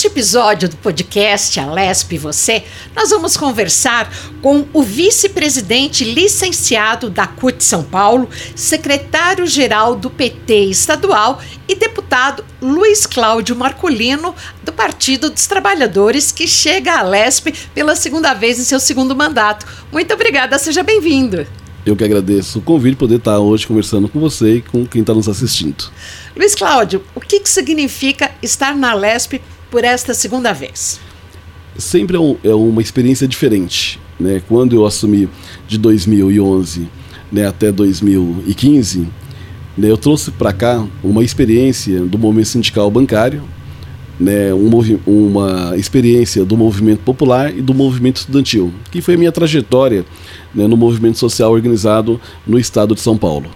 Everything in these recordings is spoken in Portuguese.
Neste episódio do podcast Alesp e Você, nós vamos conversar com o vice-presidente licenciado da CUT São Paulo, secretário-geral do PT estadual e deputado Luiz Cláudio Marcolino, do Partido dos Trabalhadores, que chega à Alesp pela segunda vez em seu segundo mandato. Muito obrigada, seja bem-vindo. Eu que agradeço o convite poder estar hoje conversando com você e com quem está nos assistindo. Luiz Cláudio, o que, que significa estar na Lesp por esta segunda vez? Sempre é, um, é uma experiência diferente. Né? Quando eu assumi de 2011 né, até 2015, né, eu trouxe para cá uma experiência do movimento sindical bancário, né, um uma experiência do movimento popular e do movimento estudantil, que foi a minha trajetória né, no movimento social organizado no estado de São Paulo.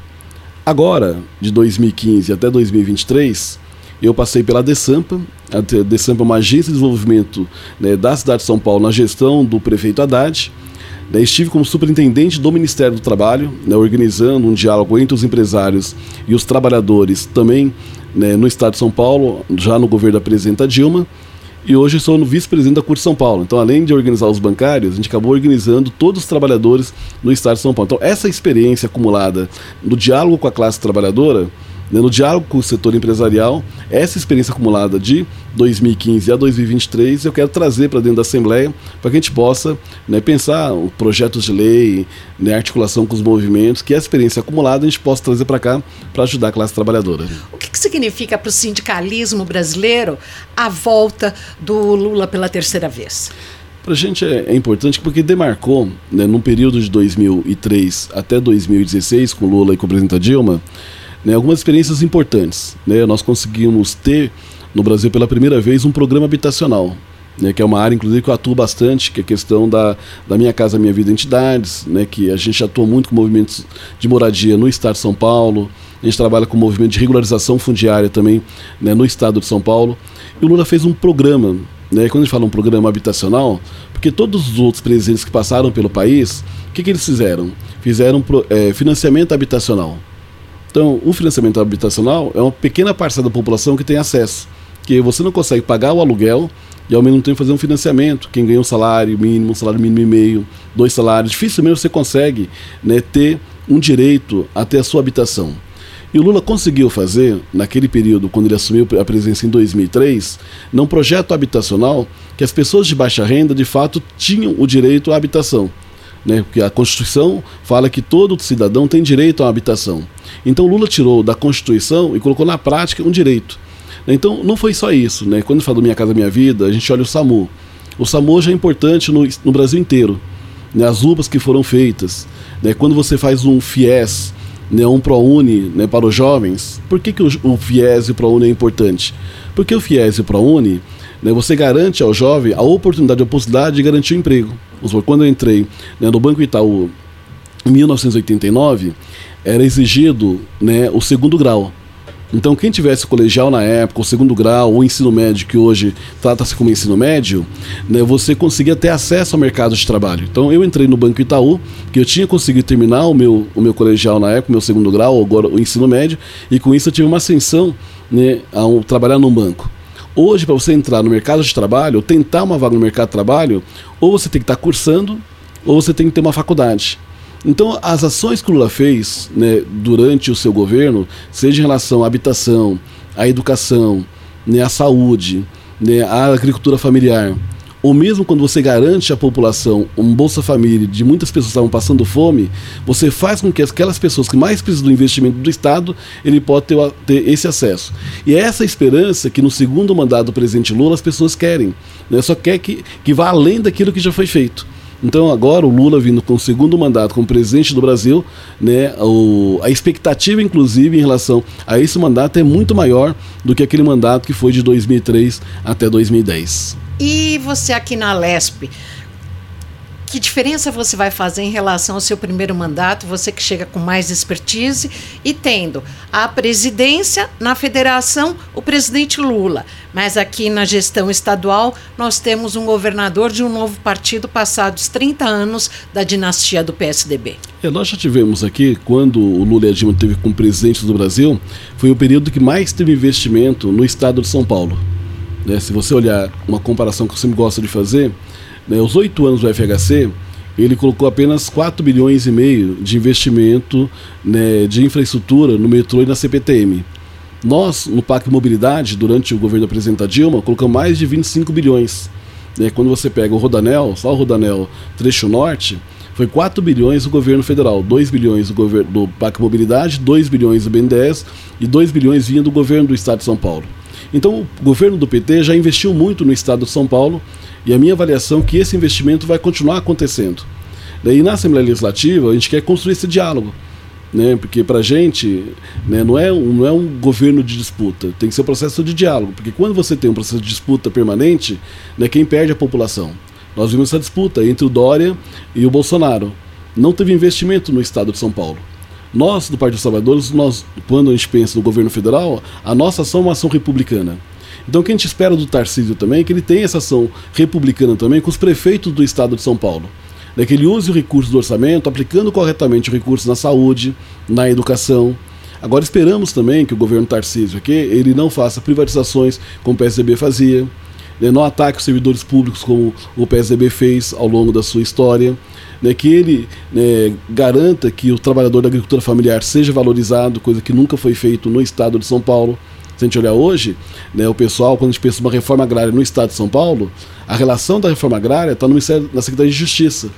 Agora, de 2015 até 2023, eu passei pela Desampa, a Desampa é uma agência de desenvolvimento né, da cidade de São Paulo na gestão do prefeito Haddad. Né, estive como superintendente do Ministério do Trabalho, né, organizando um diálogo entre os empresários e os trabalhadores também né, no estado de São Paulo, já no governo da presidenta Dilma e hoje sou no vice-presidente da CUT São Paulo. Então, além de organizar os bancários, a gente acabou organizando todos os trabalhadores no estado de São Paulo. Então, essa experiência acumulada no diálogo com a classe trabalhadora no diálogo com o setor empresarial, essa experiência acumulada de 2015 a 2023, eu quero trazer para dentro da Assembleia para que a gente possa né, pensar projetos de lei, né, articulação com os movimentos, que essa experiência acumulada a gente possa trazer para cá para ajudar a classe trabalhadora. O que, que significa para o sindicalismo brasileiro a volta do Lula pela terceira vez? Para a gente é, é, importante porque demarcou, né, num período de 2003 até 2016, com Lula e com o presidente Dilma, né, algumas experiências importantes. Né? Nós conseguimos ter no Brasil pela primeira vez um programa habitacional. Né, que é uma área, inclusive, que eu atuo bastante, que é a questão da, da Minha Casa Minha Vida Entidades, né, que a gente atua muito com movimentos de moradia no estado de São Paulo, a gente trabalha com movimento de regularização fundiária também né, no estado de São Paulo. E o Lula fez um programa, né, quando a gente fala um programa habitacional, porque todos os outros presidentes que passaram pelo país, o que, que eles fizeram? Fizeram é, financiamento habitacional. Então, o financiamento habitacional é uma pequena parcela da população que tem acesso, que você não consegue pagar o aluguel e ao mesmo tempo fazer um financiamento. Quem ganha um salário mínimo, um salário mínimo e meio, dois salários, dificilmente você consegue né, ter um direito até a sua habitação. E o Lula conseguiu fazer, naquele período, quando ele assumiu a presidência em 2003, num projeto habitacional que as pessoas de baixa renda, de fato, tinham o direito à habitação né? Porque a Constituição fala que todo cidadão tem direito uma habitação. Então Lula tirou da Constituição e colocou na prática um direito. Então não foi só isso, né? Quando fala do Minha Casa Minha Vida, a gente olha o SAMU. O SAMU já é importante no, no Brasil inteiro. Né? As UPAs que foram feitas, né? quando você faz um FIES, né, um ProUni né, para os jovens, por que, que o, o FIES e o ProUni é importante? Porque o FIES e o ProUni né, você garante ao jovem a oportunidade, a possibilidade de garantir o um emprego. Quando eu entrei né, no Banco Itaú em 1989, era exigido né, o segundo grau. Então, quem tivesse colegial na época, o segundo grau, ou ensino médio, que hoje trata-se como ensino médio, né, você conseguia ter acesso ao mercado de trabalho. Então, eu entrei no Banco Itaú, que eu tinha conseguido terminar o meu, o meu colegial na época, o meu segundo grau, agora o ensino médio, e com isso eu tive uma ascensão né, a trabalhar num banco. Hoje, para você entrar no mercado de trabalho, ou tentar uma vaga no mercado de trabalho, ou você tem que estar tá cursando, ou você tem que ter uma faculdade. Então, as ações que o Lula fez né, durante o seu governo, seja em relação à habitação, à educação, né, à saúde, né, à agricultura familiar, ou mesmo quando você garante à população um Bolsa Família de muitas pessoas que estavam passando fome, você faz com que aquelas pessoas que mais precisam do investimento do Estado, ele pode ter, ter esse acesso. E é essa esperança que no segundo mandato do presidente Lula as pessoas querem. Né? Só quer que, que vá além daquilo que já foi feito. Então agora o Lula vindo com o segundo mandato como presidente do Brasil, né, o, a expectativa inclusive em relação a esse mandato é muito maior do que aquele mandato que foi de 2003 até 2010. E você aqui na LESP, que diferença você vai fazer em relação ao seu primeiro mandato, você que chega com mais expertise e tendo a presidência na federação, o presidente Lula, mas aqui na gestão estadual nós temos um governador de um novo partido passados 30 anos da dinastia do PSDB. É, nós já tivemos aqui, quando o Lula e a Dilma teve como presidente do Brasil, foi o período que mais teve investimento no estado de São Paulo. né, se você olhar uma comparação que eu sempre gosto de fazer, né, os oito anos do FHC, ele colocou apenas 4 bilhões e meio de investimento né, de infraestrutura no metrô e na CPTM. Nós, no Pacto Mobilidade, durante o governo da presidenta Dilma, colocamos mais de 25 bilhões. Né, quando você pega o Rodanel, só o Rodanel Trecho Norte, foi 4 bilhões do governo federal, 2 bilhões do, governo, do PAC Mobilidade, 2 bilhões do BNDES e 2 bilhões vinha do governo do estado de São Paulo. Então, o governo do PT já investiu muito no estado de São Paulo e a minha avaliação é que esse investimento vai continuar acontecendo. E na Assembleia Legislativa, a gente quer construir esse diálogo. Né? Porque para a gente né, não, é um, não é um governo de disputa, tem que ser um processo de diálogo. Porque quando você tem um processo de disputa permanente, né, quem perde é a população. Nós vimos essa disputa entre o Dória e o Bolsonaro. Não teve investimento no estado de São Paulo. Nós, do Partido dos Salvadores, nós, quando a gente pensa no governo federal, a nossa ação é uma ação republicana. Então o que a gente espera do Tarcísio também é que ele tenha essa ação republicana também com os prefeitos do estado de São Paulo. Né, que ele use o recurso do orçamento, aplicando corretamente o recurso na saúde, na educação. Agora esperamos também que o governo Tarcísio aqui, ele não faça privatizações como o PSDB fazia, né, não ataque os servidores públicos como o PSDB fez ao longo da sua história, né, que ele né, garanta que o trabalhador da agricultura familiar seja valorizado, coisa que nunca foi feito no estado de São Paulo. Se a gente olhar hoje, né, o pessoal, quando a gente pensa uma reforma agrária no estado de São Paulo, a relação da reforma agrária está na Secretaria de Justiça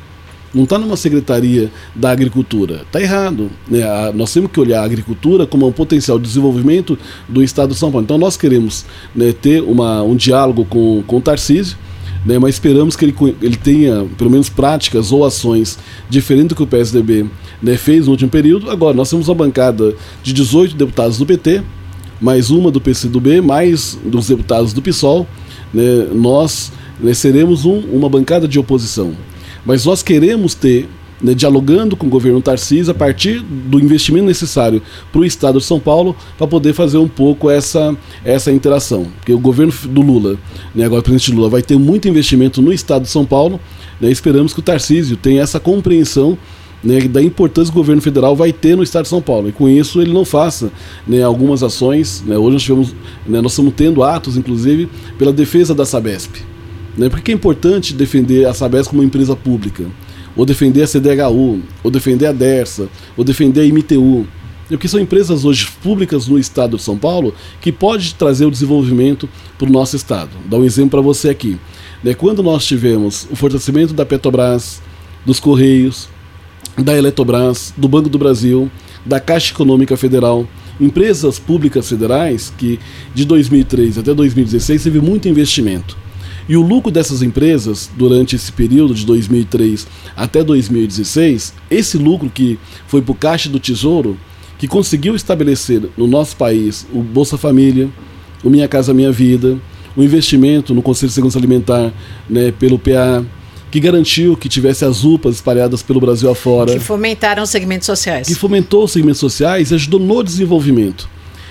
não está numa secretaria da agricultura. Está errado. Né? Nós temos que olhar a agricultura como um potencial de desenvolvimento do Estado de São Paulo. Então nós queremos né, ter uma, um diálogo com, com o Tarcísio, né, mas esperamos que ele, ele tenha pelo menos práticas ou ações diferentes do que o PSDB né, fez no último período. Agora, nós temos uma bancada de 18 deputados do PT, mais uma do PCdoB, mais dos deputados do PSOL. Né, nós né, seremos um, uma bancada de oposição. Mas nós queremos ter, né, dialogando com o governo Tarcísio, a partir do investimento necessário para o Estado de São Paulo, para poder fazer um pouco essa, essa interação. Porque o governo do Lula, né, agora o presidente Lula, vai ter muito investimento no Estado de São Paulo, né, esperamos que o Tarcísio tenha essa compreensão né, da importância que o governo federal vai ter no estado de São Paulo. E com isso ele não faça né, algumas ações. Né, hoje nós, tivemos, né, nós estamos tendo atos, inclusive, pela defesa da Sabesp. Né? Por que é importante defender a Sabesp como empresa pública? Ou defender a CDHU, ou defender a DERSA, ou defender a MTU. Porque são empresas hoje públicas no estado de São Paulo que pode trazer o desenvolvimento para o nosso estado. Vou dar um exemplo para você aqui. Né? Quando nós tivemos o fortalecimento da Petrobras, dos Correios, da Eletrobras, do Banco do Brasil, da Caixa Econômica Federal, empresas públicas federais que de 2003 até 2016 teve muito investimento. E o lucro dessas empresas, durante esse período de 2003 até 2016, esse lucro que foi para o Caixa do Tesouro, que conseguiu estabelecer no nosso país o Bolsa Família, o Minha Casa Minha Vida, o investimento no Conselho de Segurança Alimentar né, pelo PA, que garantiu que tivesse as UPAs espalhadas pelo Brasil afora. Que fomentaram os segmentos sociais. Que fomentou os segmentos sociais e ajudou no desenvolvimento.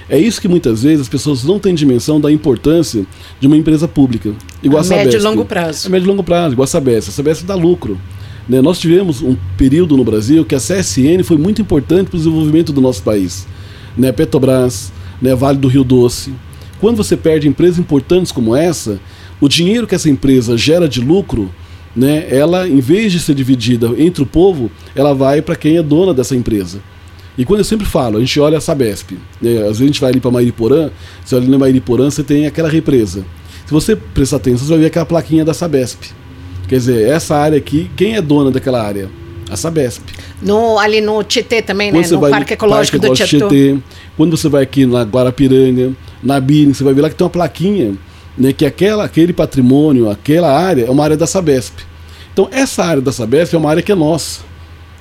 É isso que muitas vezes as pessoas não têm dimensão da importância de uma empresa pública. Igual a, a Sabesp. médio e longo prazo. A médio e longo prazo, igual a Sabesp. A Sabesp dá lucro. Né? Nós tivemos um período no Brasil que a CSN foi muito importante para o desenvolvimento do nosso país. Né? Petrobras, né? Vale do Rio Doce. Quando você perde empresas importantes como essa, o dinheiro que essa empresa gera de lucro, né? ela, em vez de ser dividida entre o povo, ela vai para quem é dona dessa empresa. E quando eu sempre falo, a gente olha a Sabesp, né? às vezes a gente vai ali para Mairiporã, você olha na Mairiporã, você tem aquela represa. Se você prestar atenção, você vai ver aquela plaquinha da Sabesp. Quer dizer, essa área aqui, quem é dona daquela área? A Sabesp. No, ali no Tietê também, quando né? No Parque Ecológico Parque do Tietê. Tietê. Quando você vai aqui na Guarapiranga, na Bini, você vai ver lá que tem uma plaquinha, né? Que aquela, aquele patrimônio, aquela área é uma área da Sabesp. Então, essa área da Sabesp é uma área que é nossa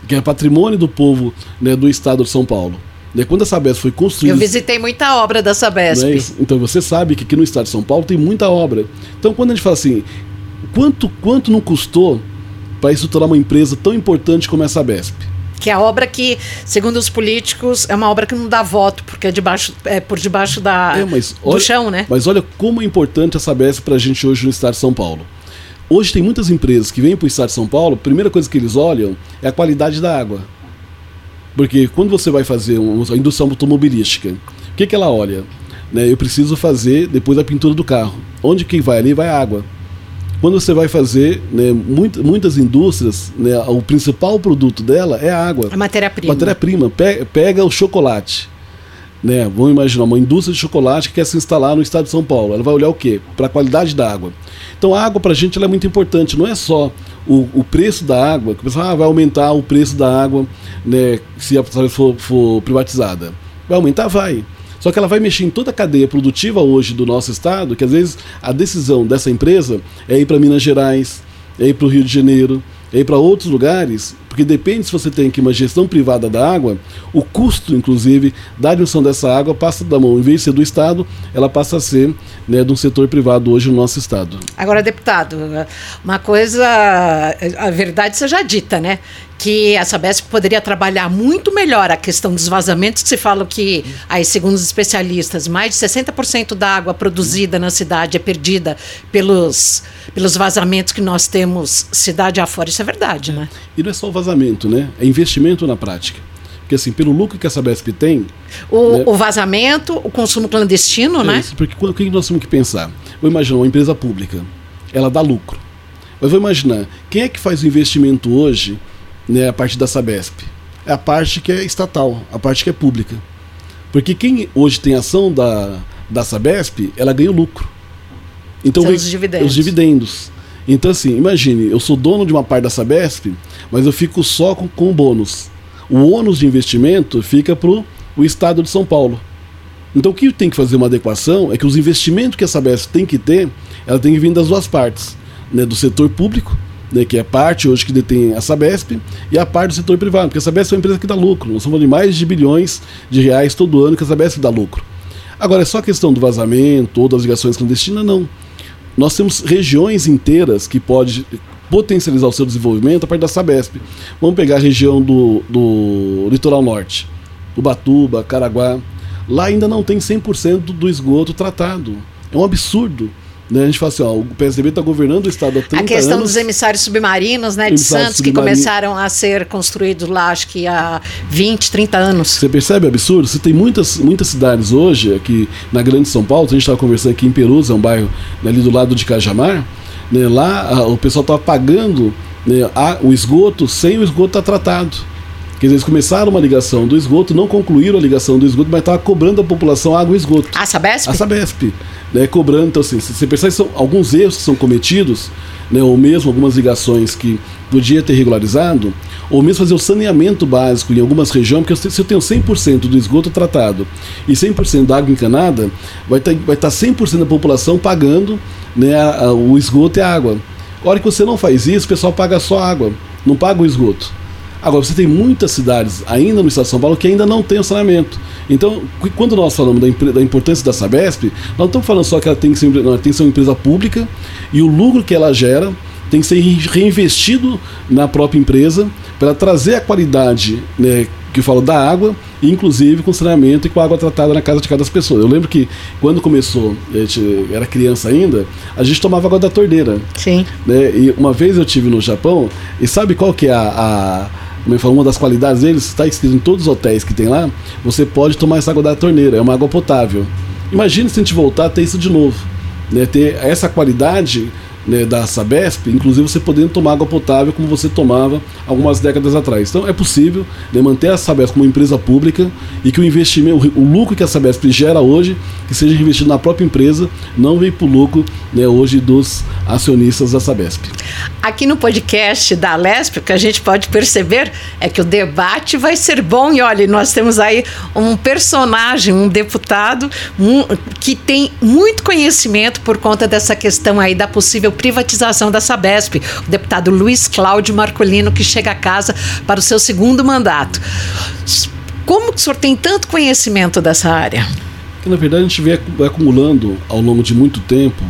que é patrimônio do povo né, do estado de São Paulo. Né, quando a Sabesp foi construída. Eu visitei muita obra da Sabesp. Né, então você sabe que aqui no estado de São Paulo tem muita obra. Então quando a gente fala assim, quanto, quanto não custou para isso tornar uma empresa tão importante como a Sabesp? Que é a obra que, segundo os políticos, é uma obra que não dá voto, porque é, debaixo, é por debaixo da, é, do chão, né? Mas olha como é importante a Sabesp para a gente hoje no estado de São Paulo. Hoje tem muitas empresas que vêm para o estado de São Paulo, a primeira coisa que eles olham é a qualidade da água. Porque quando você vai fazer uma indústria automobilística, o que, que ela olha? né, eu preciso fazer depois a pintura do carro. Onde que vai ali vai água. Quando você vai fazer, né, muito, muitas indústrias, né, o principal produto dela é a água. A matéria-prima. Matéria-prima. Pega, pega o chocolate. Né, vamos imaginar uma indústria de chocolate que quer se instalar no estado de São Paulo. Ela vai olhar o quê? Para a qualidade da água. Então a água para a gente é muito importante. Não é só o, o preço da água, que o pessoal ah, vai aumentar o preço da água né, se a for, for privatizada. Vai aumentar? Vai. Só que ela vai mexer em toda a cadeia produtiva hoje do nosso estado, que às vezes a decisão dessa empresa é ir para Minas Gerais, é ir para o Rio de Janeiro, é ir para outros lugares, porque depende se você tem aqui uma gestão privada da água, o custo, inclusive, da admissão dessa água passa da mão, em vez de ser do Estado, ela passa a ser né, de um setor privado hoje no nosso Estado. Agora, deputado, uma coisa, a verdade seja dita, né? Que a Sabesp poderia trabalhar muito melhor a questão dos vazamentos, que se fala que, aí, segundo os especialistas, mais de 60% da água produzida na cidade é perdida pelos, pelos vazamentos que nós temos cidade afora. Isso é verdade, né? E não é só o vazamento, né? É investimento na prática. Porque assim, pelo lucro que a Sabesp tem. O, né? o vazamento, o consumo clandestino, é né? Isso, porque o que nós temos que pensar? Vou imaginar uma empresa pública, ela dá lucro. Mas vou imaginar, quem é que faz o investimento hoje né, a parte da Sabesp. É a parte que é estatal, a parte que é pública. Porque quem hoje tem ação da, da Sabesp, ela ganha lucro. Então, São os dividendos. Os dividendos. Então, assim, imagine, eu sou dono de uma parte da Sabesp, mas eu fico só com, com o bônus. O ônus de investimento fica para o Estado de São Paulo. Então, o que tem que fazer uma adequação é que os investimentos que a Sabesp tem que ter, ela tem que vir das duas partes, né, do setor público né, que é parte hoje que detém a Sabesp, e a parte do setor privado, porque a Sabesp é uma empresa que dá lucro. Nós estamos falando de mais de bilhões de reais todo ano que a Sabesp dá lucro. Agora, é só questão do vazamento ou das ligações clandestinas? Não. Nós temos regiões inteiras que pode potencializar o seu desenvolvimento a partir da Sabesp. Vamos pegar a região do, do litoral norte, Ubatuba, Caraguá. Lá ainda não tem 100% do esgoto tratado. É um absurdo. Né, a gente fala assim, ó, o PSDB está governando o Estado há 30 anos. A questão anos, dos emissários submarinos, né, de Santos, que começaram a ser construídos lá, acho que há 20, 30 anos. Você percebe o absurdo? Você tem muitas, muitas cidades hoje, aqui na Grande São Paulo, a gente estava conversando aqui em Perus, é um bairro ali do lado de Cajamar, né, lá a, o pessoal estava pagando né, a, o esgoto sem o esgoto estar tá tratado. Dizer, eles começaram uma ligação do esgoto, não concluíram a ligação do esgoto, mas estavam cobrando a população água e esgoto. A Sabesp? A Sabesp né, cobrando. Então, assim, você percebe que são alguns erros que são cometidos, né, ou mesmo algumas ligações que podia ter regularizado, ou mesmo fazer o saneamento básico em algumas regiões, porque se eu tenho 100% do esgoto tratado e 100% da água encanada, vai estar vai estar 100% da população pagando né, a, a, o esgoto e a água. A hora que você não faz isso, o pessoal paga só água, não paga o esgoto. Agora, você tem muitas cidades ainda no estado de São Paulo que ainda não tem o saneamento. Então, quando nós falamos da, da importância da Sabesp, nós não estamos falando só que ela tem que, ser, ela tem que ser uma empresa pública e o lucro que ela gera tem que ser reinvestido na própria empresa para trazer a qualidade né, que falo da água, inclusive com saneamento e com água tratada na casa de cada pessoa. Eu lembro que quando começou, era criança ainda, a gente tomava água da torneira. Sim. Né? E uma vez eu tive no Japão, e sabe qual que é a, a como eu falo, uma das qualidades deles, está escrito em todos os hotéis que tem lá, você pode tomar essa água da torneira, é uma água potável. Imagina se a gente voltar a ter isso de novo. Né, ter essa qualidade né, da Sabesp, inclusive você podendo tomar água potável como você tomava algumas décadas atrás. Então é possível né, manter a Sabesp como empresa pública e que o investimento, o lucro que a Sabesp gera hoje, que seja investido na própria empresa, não vem para o lucro né, hoje dos acionistas da Sabesp. Aqui no podcast da Lesp, o que a gente pode perceber é que o debate vai ser bom e olha, nós temos aí um personagem, um deputado um, que tem muito conhecimento por conta dessa questão aí da possível privatização da Sabesp, o deputado Luiz Cláudio Marcolino, que chega a casa para o seu segundo mandato. Como que o senhor tem tanto conhecimento dessa área? Na verdade, a gente vem acumulando ao longo de muito tempo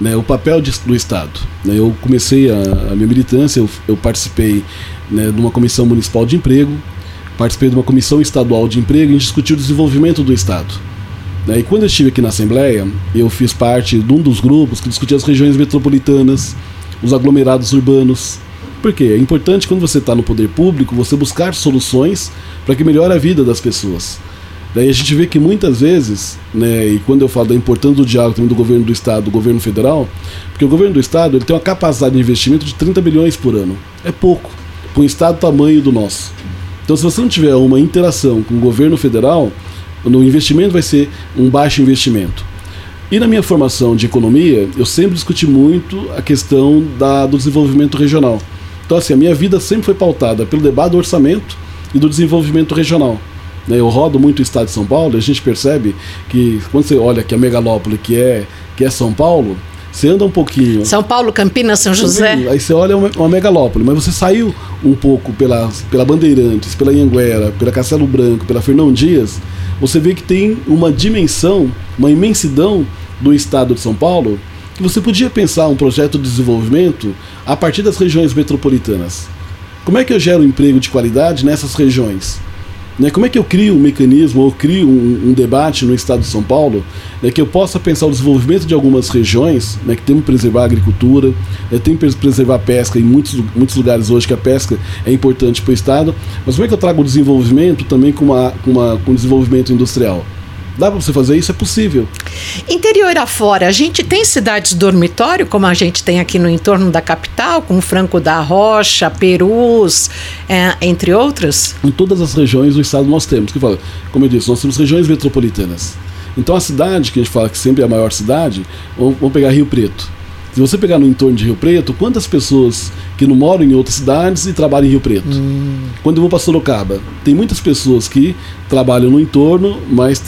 né, o papel de, do Estado. Né, eu comecei a, a minha militância, eu, eu participei né, de uma comissão municipal de emprego, participei de uma comissão estadual de emprego e gente discutiu o desenvolvimento do Estado. Né? E quando eu estive aqui na Assembleia, eu fiz parte de um dos grupos que discutia as regiões metropolitanas, os aglomerados urbanos. Por quê? É importante quando você está no poder público você buscar soluções para que melhore a vida das pessoas. Daí a gente vê que muitas vezes, né, e quando eu falo da importância do diálogo também do governo do estado, do governo federal, porque o governo do estado ele tem uma capacidade de investimento de 30 bilhões por ano. É pouco para um estado do tamanho do nosso. Então, se você não tiver uma interação com o governo federal, no investimento vai ser um baixo investimento. E na minha formação de economia, eu sempre discuti muito a questão da, do desenvolvimento regional. Então, assim, a minha vida sempre foi pautada pelo debate do orçamento e do desenvolvimento regional. Né? Eu rodo muito o estado de São Paulo e a gente percebe que quando você olha que a megalópole que é, que é São Paulo, você anda um pouquinho. São Paulo, Campinas, São José. Aí você olha uma, uma, megalópole, mas você saiu um pouco pela, pela Bandeirantes, pela Anhanguera, pela Castelo Branco, pela Fernão Dias, você vê que tem uma dimensão, uma imensidão do estado de São Paulo que você podia pensar um projeto de desenvolvimento a partir das regiões metropolitanas. Como é que eu gero emprego de qualidade nessas regiões? Né, como é que eu crio um mecanismo ou crio um, um, debate no estado de São Paulo né, que eu possa pensar o desenvolvimento de algumas regiões, né, que temos que preservar a agricultura, né, tem que preservar a pesca, em muitos, muitos lugares hoje que a pesca é importante para o estado, mas como é que eu trago o desenvolvimento também com, uma, com, uma, com desenvolvimento industrial? Dá para você fazer isso? É possível. Interior afora, a gente tem cidades dormitório, como a gente tem aqui no entorno da capital, como Franco da Rocha, Perus, é, entre outras? Em todas as regiões do estado nós temos. Que fala, como eu disse, nós temos regiões metropolitanas. Então a cidade, que a gente fala que sempre é a maior cidade, vamos pegar Rio Preto. Se você pegar no entorno de Rio Preto, quantas pessoas que não moram em outras cidades e trabalham em Rio Preto? Hum. Quando eu vou para Sorocaba, tem muitas pessoas que trabalham no entorno, mas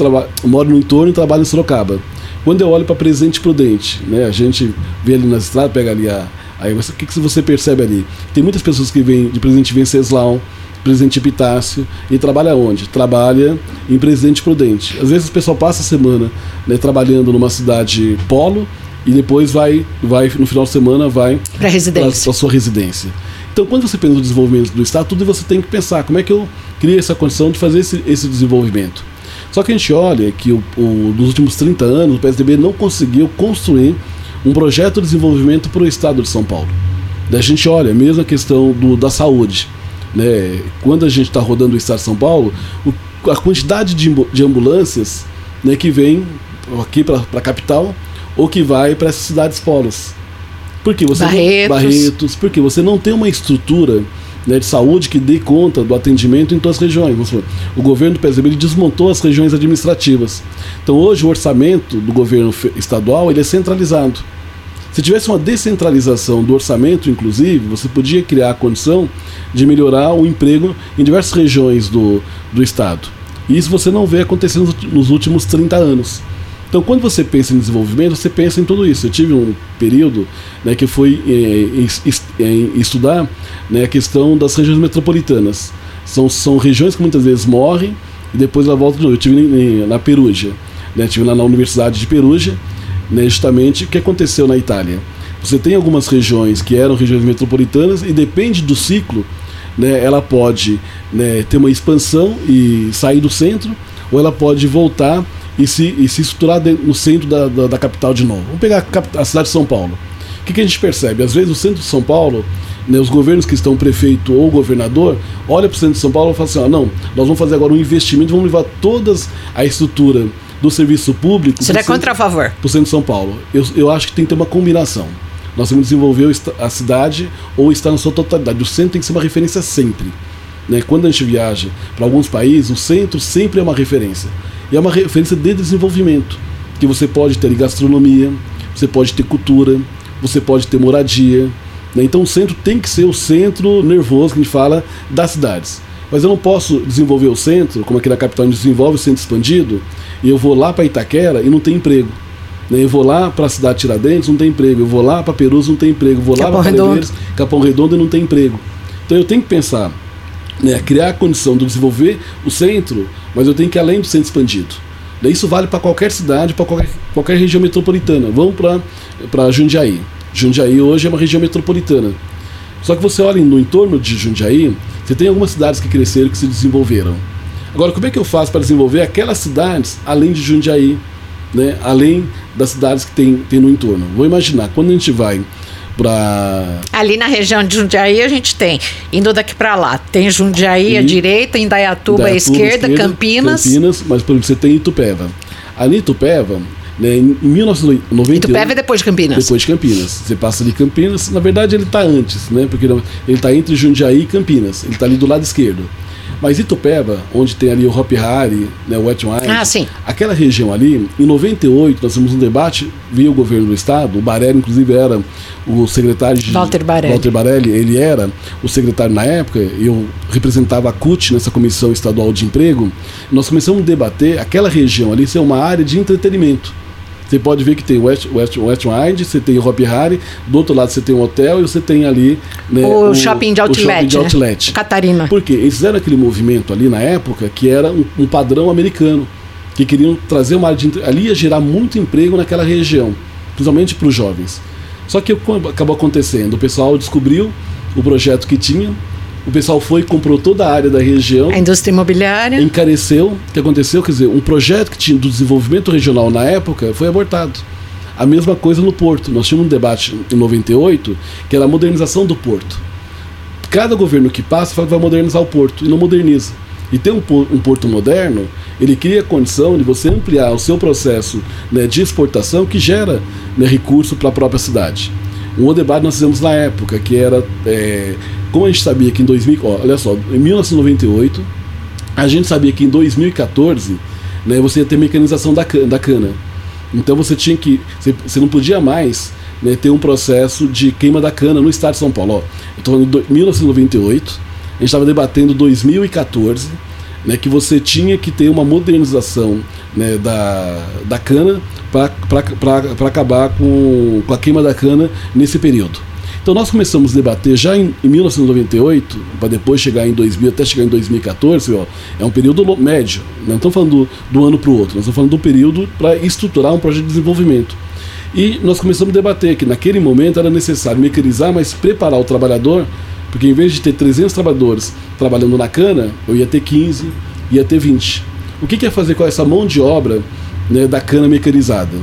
moram no entorno e trabalham em Sorocaba. Quando eu olho para Presidente Prudente, né, a gente vê ali nas estradas, pega ali a. Aí o que, que você percebe ali? Tem muitas pessoas que vêm de Presidente Venceslau, Presidente Epitácio, e trabalha onde? Trabalha em Presidente Prudente. Às vezes o pessoal passa a semana né, trabalhando numa cidade polo, e depois vai, vai no final de semana, vai para residência. a sua residência. Então, quando você pensa no desenvolvimento do Estado, tudo você tem que pensar como é que eu crio essa condição de fazer esse, esse desenvolvimento. Só que a gente olha que o, o, nos últimos 30 anos o PSDB não conseguiu construir um projeto de desenvolvimento para o Estado de São Paulo. Daí a gente olha mesmo a questão do, da saúde. Né? Quando a gente está rodando o Estado de São Paulo, o, a quantidade de, de ambulâncias né, que vem aqui para a capital ou que vai para essas cidades polos. Porque você Barretos. Não, Barretos, porque você não tem uma estrutura né, de saúde que dê conta do atendimento em todas as regiões. O governo do PSDB desmontou as regiões administrativas. Então hoje o orçamento do governo estadual ele é centralizado. Se tivesse uma descentralização do orçamento, inclusive, você podia criar a condição de melhorar o emprego em diversas regiões do, do estado. E isso você não vê acontecendo nos últimos 30 anos. Então, quando você pensa em desenvolvimento, você pensa em tudo isso. Eu tive um período né, que foi em, estudar né, a questão das regiões metropolitanas. São, são regiões que muitas vezes morrem e depois ela volta de novo. Eu tive na Perugia, né, tive lá na Universidade de Perugia, né, justamente o que aconteceu na Itália. Você tem algumas regiões que eram regiões metropolitanas e depende do ciclo, né, ela pode né, ter uma expansão e sair do centro, ou ela pode voltar e se, e se estruturar no centro da, da, da, capital de novo. Vamos pegar a, a cidade de São Paulo. O que, que, a gente percebe? Às vezes o centro de São Paulo, né, os governos que estão prefeito ou governador, olha para o centro de São Paulo e fala assim: ah, não, nós vamos fazer agora um investimento, vamos levar toda a estrutura do serviço público. Você é contra a favor? Para o centro de São Paulo. Eu, eu acho que tem que ter uma combinação. Nós temos que desenvolver a cidade ou estar na sua totalidade. O centro tem que ser uma referência sempre. Né? Quando a gente viaja para alguns países, o centro sempre é uma referência. E é uma referência de desenvolvimento, que você pode ter gastronomia, você pode ter cultura, você pode ter moradia. Né? Então o centro tem que ser o centro nervoso que a gente fala das cidades. Mas eu não posso desenvolver o centro, como aqui na capital a gente desenvolve o centro expandido, e eu vou lá para Itaquera e não tem emprego. Né? Eu vou lá para a cidade de Tiradentes, não tem emprego. Eu vou lá para Perus, não tem emprego. Eu vou lá para Capão Redondo e não tem emprego. Então eu tenho que pensar né, criar a condição de desenvolver o centro, mas eu tenho que ir além do centro expandido. Isso vale para qualquer cidade, para qualquer, qualquer região metropolitana. Vamos para Jundiaí. Jundiaí hoje é uma região metropolitana. Só que você olha no entorno de Jundiaí, você tem algumas cidades que cresceram, que se desenvolveram. Agora, como é que eu faço para desenvolver aquelas cidades além de Jundiaí, né? além das cidades que tem, tem no entorno? Vou imaginar, quando a gente vai Ali na região de Jundiaí a gente tem, indo daqui para lá, tem Jundiaí à direita, Indaiatuba à esquerda, Campinas. Campinas, mas por exemplo, você tem Itupeva. Ali Itupeva, né, em 1991... Itupeva é depois de Campinas. Depois de Campinas. Você passa de Campinas, na verdade ele está antes, né? Porque ele está entre Jundiaí e Campinas. Ele está ali do lado esquerdo. Mas Itupeva, onde tem ali o Hop Hari, né, o Wet Wine, ah, sim. aquela região ali, em 98 nós temos um debate, veio o governo do estado, o Barelli inclusive era o secretário de... Walter Barelli. Walter Barelli, ele era o secretário na época, eu representava a CUT nessa Comissão Estadual de Emprego, nós começamos a debater aquela região ali ser uma área de entretenimento. Você pode ver que tem West, West, West Wide, você tem o Hop Harry, do outro lado você tem um hotel e você tem ali né, o, o, shopping de outlet. Shopping de outlet. Né? Catarina. Porque eles fizeram aquele movimento ali na época que era um, um padrão americano, que queriam trazer uma área de. Ali ia gerar muito emprego naquela região, principalmente para os jovens. Só que acabou acontecendo, o pessoal descobriu o projeto que tinha, o pessoal foi e comprou toda a área da região. A indústria imobiliária. Encareceu. O que aconteceu? Quer dizer, um projeto que tinha do desenvolvimento regional na época foi abortado. A mesma coisa no Porto. Nós tínhamos um debate em 98 que era a modernização do Porto. Cada governo que passa fala que vai modernizar o Porto e não moderniza. E ter um, um porto moderno, ele cria a condição de você ampliar o seu processo né, de exportação que gera né, recurso para a própria cidade. Um outro debate nós fizemos na época, que era é, como a gente sabia que em 2000, ó, olha só, em 1998, a gente sabia que em 2014 né, você ia ter mecanização da cana, da cana. Então você tinha que. Você, você não podia mais né, ter um processo de queima da cana no estado de São Paulo. Ó, eu estou falando de 1998, a gente estava debatendo 2014, né, que você tinha que ter uma modernização né, da, da cana para acabar com, com a queima da cana nesse período. Então nós começamos a debater já em, em 1998, para depois chegar em 2000, até chegar em 2014, ó, é um período médio, não estamos falando do, do ano para o outro, nós estamos falando do período para estruturar um projeto de desenvolvimento. E nós começamos a debater que naquele momento era necessário mecanizar, mas preparar o trabalhador, porque em vez de ter 300 trabalhadores trabalhando na cana, eu ia ter 15, ia ter 20. O que, que ia fazer com essa mão de obra né, da cana mecanizada?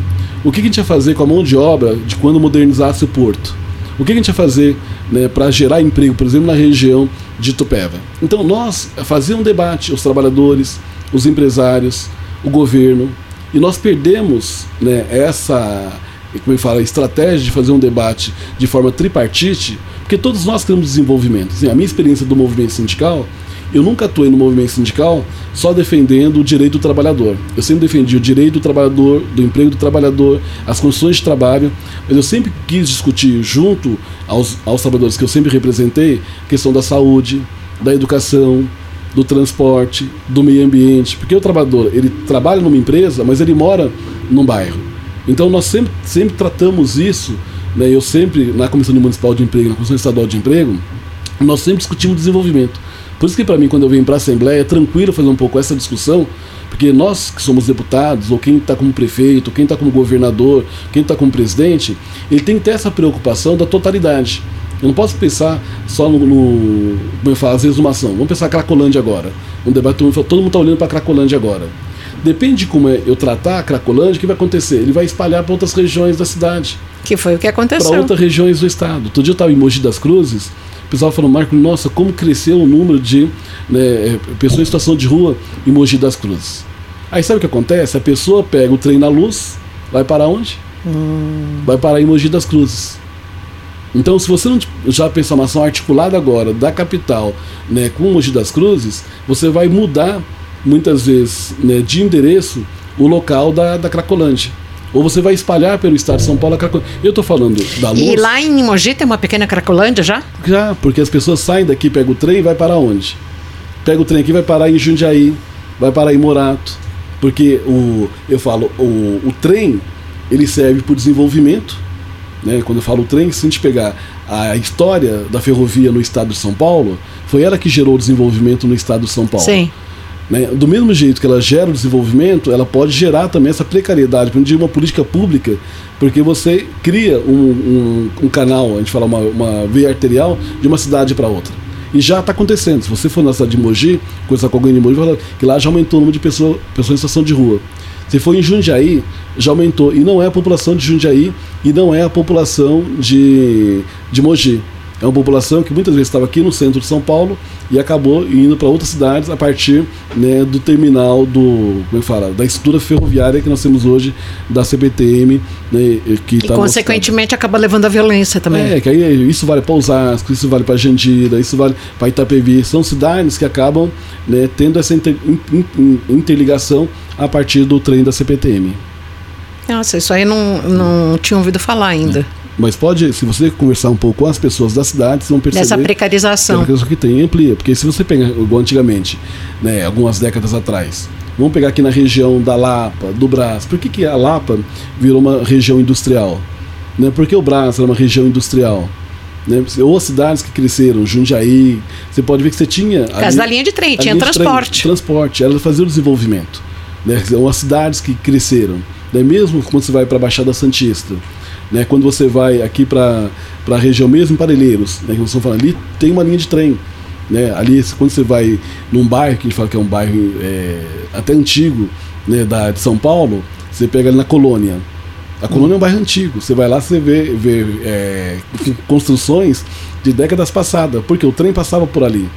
O que, que a gente ia fazer com a mão de obra de quando modernizasse o porto? O que a gente ia fazer né, para gerar emprego, por exemplo, na região de Tupéva? Então, nós fazíamos um debate, os trabalhadores, os empresários, o governo, e nós perdemos né, essa como eu falo, estratégia de fazer um debate de forma tripartite, porque todos nós queremos desenvolvimento. Assim, a minha experiência do movimento sindical eu nunca atuei no movimento sindical só defendendo o direito do trabalhador. Eu sempre defendi o direito do trabalhador, do emprego do trabalhador, as condições de trabalho, mas eu sempre quis discutir junto aos, aos trabalhadores que eu sempre representei, a questão da saúde, da educação, do transporte, do meio ambiente, porque o trabalhador, ele trabalha numa empresa, mas ele mora num bairro. Então nós sempre, sempre tratamos isso, né, eu sempre, na Comissão Municipal de Emprego, na Comissão Estadual de Emprego, nós sempre discutimos desenvolvimento. Por isso que para mim, quando eu venho para a Assembleia, é tranquilo fazer um pouco essa discussão, porque nós que somos deputados, ou quem está como prefeito, quem está como governador, quem está como presidente, ele tem que ter essa preocupação da totalidade. Eu não posso pensar só no, no como eu falo, às vezes numa ação. Vamos pensar Cracolândia agora. Um debate, todo mundo está olhando para Cracolândia agora. Depende de como é eu tratar a Cracolândia, o que vai acontecer? Ele vai espalhar para outras regiões da cidade. Que foi o que aconteceu. Para outras regiões do estado. Todo dia eu estava em Mogi das Cruzes, o pessoal falou, Marco, nossa, como cresceu o número de né, pessoas em situação de rua em Mogi das Cruzes. Aí sabe o que acontece? A pessoa pega o trem na luz, vai para onde? Hum. Vai parar em Mogi das Cruzes. Então, se você não já pensar uma ação articulada agora da capital né, com Mogi das Cruzes, você vai mudar muitas vezes né, de endereço o local da, da Cracolândia. Ou você vai espalhar pelo estado de São Paulo a Cracolândia. Eu estou falando da luz. E lá em Mogi tem uma pequena Cracolândia já? Já, porque as pessoas saem daqui, pegam o trem e vai para onde? Pega o trem aqui vai parar em Jundiaí, vai parar em Morato. Porque o, eu falo, o, o trem ele serve para o desenvolvimento. Né? Quando eu falo trem, se a gente pegar a história da ferrovia no estado de São Paulo, foi ela que gerou o desenvolvimento no estado de São Paulo. Sim. Né? Do mesmo jeito que ela gera o desenvolvimento, ela pode gerar também essa precariedade, de uma política pública, porque você cria um, um, um canal, a gente fala uma, uma veia arterial, de uma cidade para outra. E já está acontecendo. Se você for na cidade de Mogi, coisa com alguém de Mogi, que lá já aumentou o número de pessoas, pessoas em situação de rua. Se for em Jundiaí, já aumentou. E não é a população de Jundiaí e não é a população de, de Mogi. É uma população que muitas vezes estava aqui no centro de São Paulo e acabou indo para outras cidades a partir né, do terminal do como é que fala da estrutura ferroviária que nós temos hoje da CPTM né, que e tá consequentemente acaba levando a violência também. É que aí isso vale para Osasco isso vale para Jandira isso vale para Itapevi. São cidades que acabam né, tendo essa inter, interligação a partir do trem da CPTM nossa isso aí não, não tinha ouvido falar ainda. É. Mas pode, se você conversar um pouco com as pessoas da cidade, vocês vão perceber. Dessa precarização. Que, que tem amplia. Porque se você pega, igual antigamente, né, algumas décadas atrás, vamos pegar aqui na região da Lapa, do Brás. Por que, que a Lapa virou uma região industrial? Né? Por que o Brás era uma região industrial? Né? Ou as cidades que cresceram, Jundiaí, você pode ver que você tinha. Por causa da linha de trem, tinha transporte. Trem, transporte, ela fazia o desenvolvimento. Né? São as cidades que cresceram. Né? Mesmo quando você vai para a Baixada Santista né? Quando você vai aqui para a região mesmo, Parelheiros, né? que falando ali, tem uma linha de trem. Né? Ali, quando você vai num bairro, que a gente fala que é um bairro é, até antigo, né, da, de São Paulo, você pega ali na colônia. A colônia é um bairro antigo. Você vai lá, você vê, vê é, construções de décadas passadas, porque o trem passava por ali.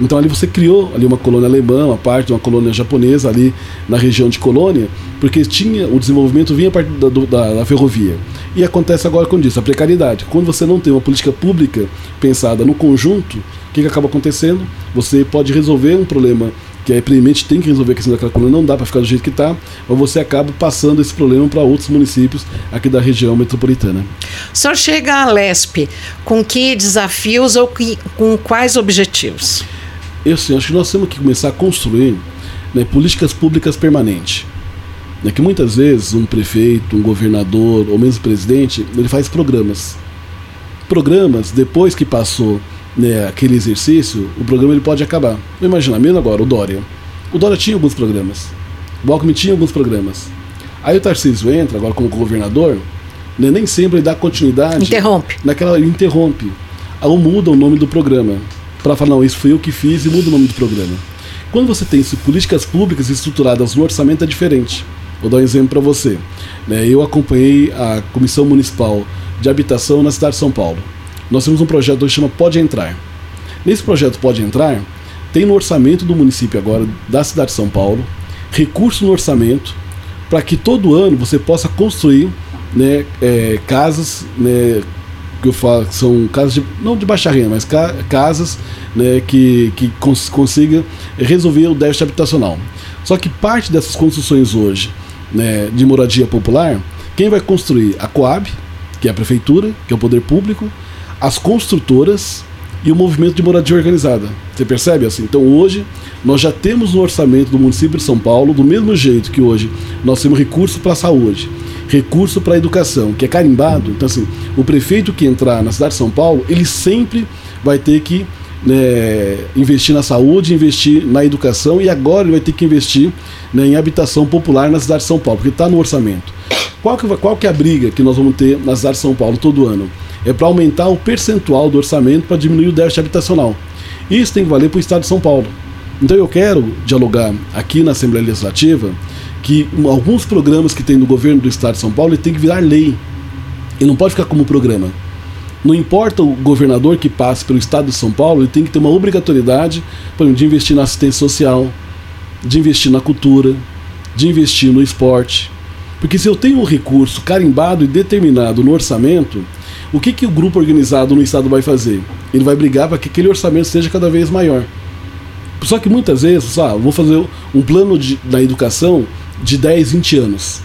Então ali você criou ali uma colônia alemã, uma parte de uma colônia japonesa ali na região de colônia, porque tinha o desenvolvimento vinha a partir da, da, da ferrovia. E acontece agora com isso, a precariedade. Quando você não tem uma política pública pensada no conjunto, o que, que acaba acontecendo? Você pode resolver um problema que é premente tem que resolver a questão daquela colônia, não dá para ficar do jeito que está, mas você acaba passando esse problema para outros municípios aqui da região metropolitana. O senhor chega à LESP com que desafios ou que, com quais objetivos? Eu sim, acho que nós temos que começar a construir né, políticas públicas permanentes. Né, que muitas vezes um prefeito, um governador ou mesmo presidente, ele faz programas. Programas, depois que passou né, aquele exercício, o programa ele pode acabar. Imagina, mesmo agora, o Dória. O Dória tinha alguns programas. O Alckmin tinha alguns programas. Aí o Tarcísio entra, agora como governador, né, nem sempre ele dá continuidade. Interrompe. Naquela, ele interrompe. Ou muda o nome do programa para falar, não, isso foi eu que fiz e muda o nome do programa. Quando você tem políticas públicas estruturadas no orçamento é diferente. Vou dar um exemplo para você. Né, eu acompanhei a Comissão Municipal de Habitação na cidade de São Paulo. Nós temos um projeto que chama Pode Entrar. Nesse projeto Pode Entrar, tem no orçamento do município agora, da cidade de São Paulo, recurso no orçamento para que todo ano você possa construir né, é, casas né, que eu falo que são casas de, não de baixa renda, mas ca, casas né, que, que cons, consiga resolver o déficit habitacional. Só que parte dessas construções hoje né, de moradia popular, quem vai construir? A Coab, que é a prefeitura, que é o poder público, as construtoras e o movimento de moradia organizada. Você percebe assim? Então hoje nós já temos no orçamento do município de São Paulo, do mesmo jeito que hoje nós temos recurso para a saúde, recurso para a educação, que é carimbado. Então, assim, o prefeito que entrar na cidade de São Paulo, ele sempre vai ter que né, investir na saúde, investir na educação e agora ele vai ter que investir né, em habitação popular na cidade de São Paulo, porque está no orçamento. Qual que, qual que é a briga que nós vamos ter na cidade de São Paulo todo ano? É para aumentar o percentual do orçamento para diminuir o déficit habitacional. Isso tem que valer para o Estado de São Paulo. Então eu quero dialogar aqui na Assembleia Legislativa que alguns programas que tem no governo do estado de São Paulo ele tem que virar lei. Ele não pode ficar como programa. Não importa o governador que passe pelo estado de São Paulo, ele tem que ter uma obrigatoriedade por exemplo, de investir na assistência social, de investir na cultura, de investir no esporte. Porque se eu tenho um recurso carimbado e determinado no orçamento, o que, que o grupo organizado no estado vai fazer? Ele vai brigar para que aquele orçamento seja cada vez maior. Só que muitas vezes, ah, vou fazer um plano de, da educação de 10, 20 anos.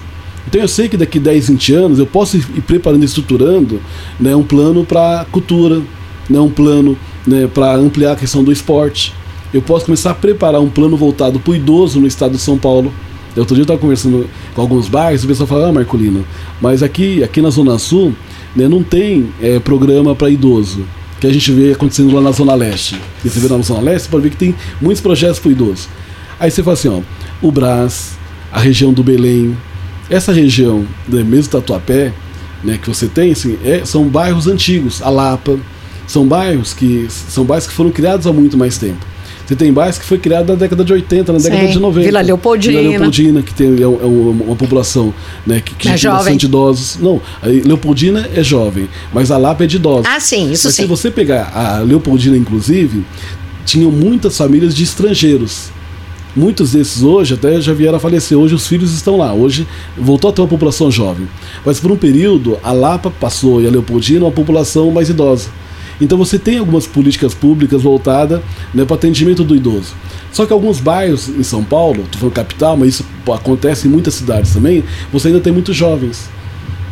Então eu sei que daqui 10, 20 anos eu posso ir preparando e estruturando né, um plano para cultura, né, um plano né, para ampliar a questão do esporte. Eu posso começar a preparar um plano voltado para o idoso no estado de São Paulo. Outro dia eu estava conversando com alguns bairros e o pessoal fala, ah, Marcolino, mas aqui, aqui na Zona Sul né, não tem é, programa para idoso que a gente vê acontecendo lá na Zona Leste. E você vê na Zona Leste, pode ver que tem muitos projetos para idoso. Aí você fala assim, ó, o Brás, a região do Belém. Essa região, né, mesmo Tatuapé, né, que você tem, assim, é, são bairros antigos, a Lapa, são bairros que são bairros que foram criados há muito mais tempo. Você tem bairros que foi criado na década de 80, na década Sim. de 90. Vila Leopoldina. Vila Leopoldina, que tem é, um- é uma, uma população né, que, que É tem bastante idosos. Não, Leopoldina é jovem, mas a Lapa é de idosos. Ah, sim, isso Mas sim. se você pegar a Leopoldina, inclusive, tinham muitas famílias de estrangeiros. Muitos desses hoje até já vieram a falecer. Hoje os filhos estão lá. Hoje voltou a ter uma população jovem. Mas por um período, a Lapa passou e a Leopoldina uma população mais idosa. Então você tem algumas políticas públicas voltadas né, para atendimento do idoso. Só que alguns bairros em São Paulo, estou falando capital, mas isso acontece em muitas cidades também, você ainda tem muitos jovens.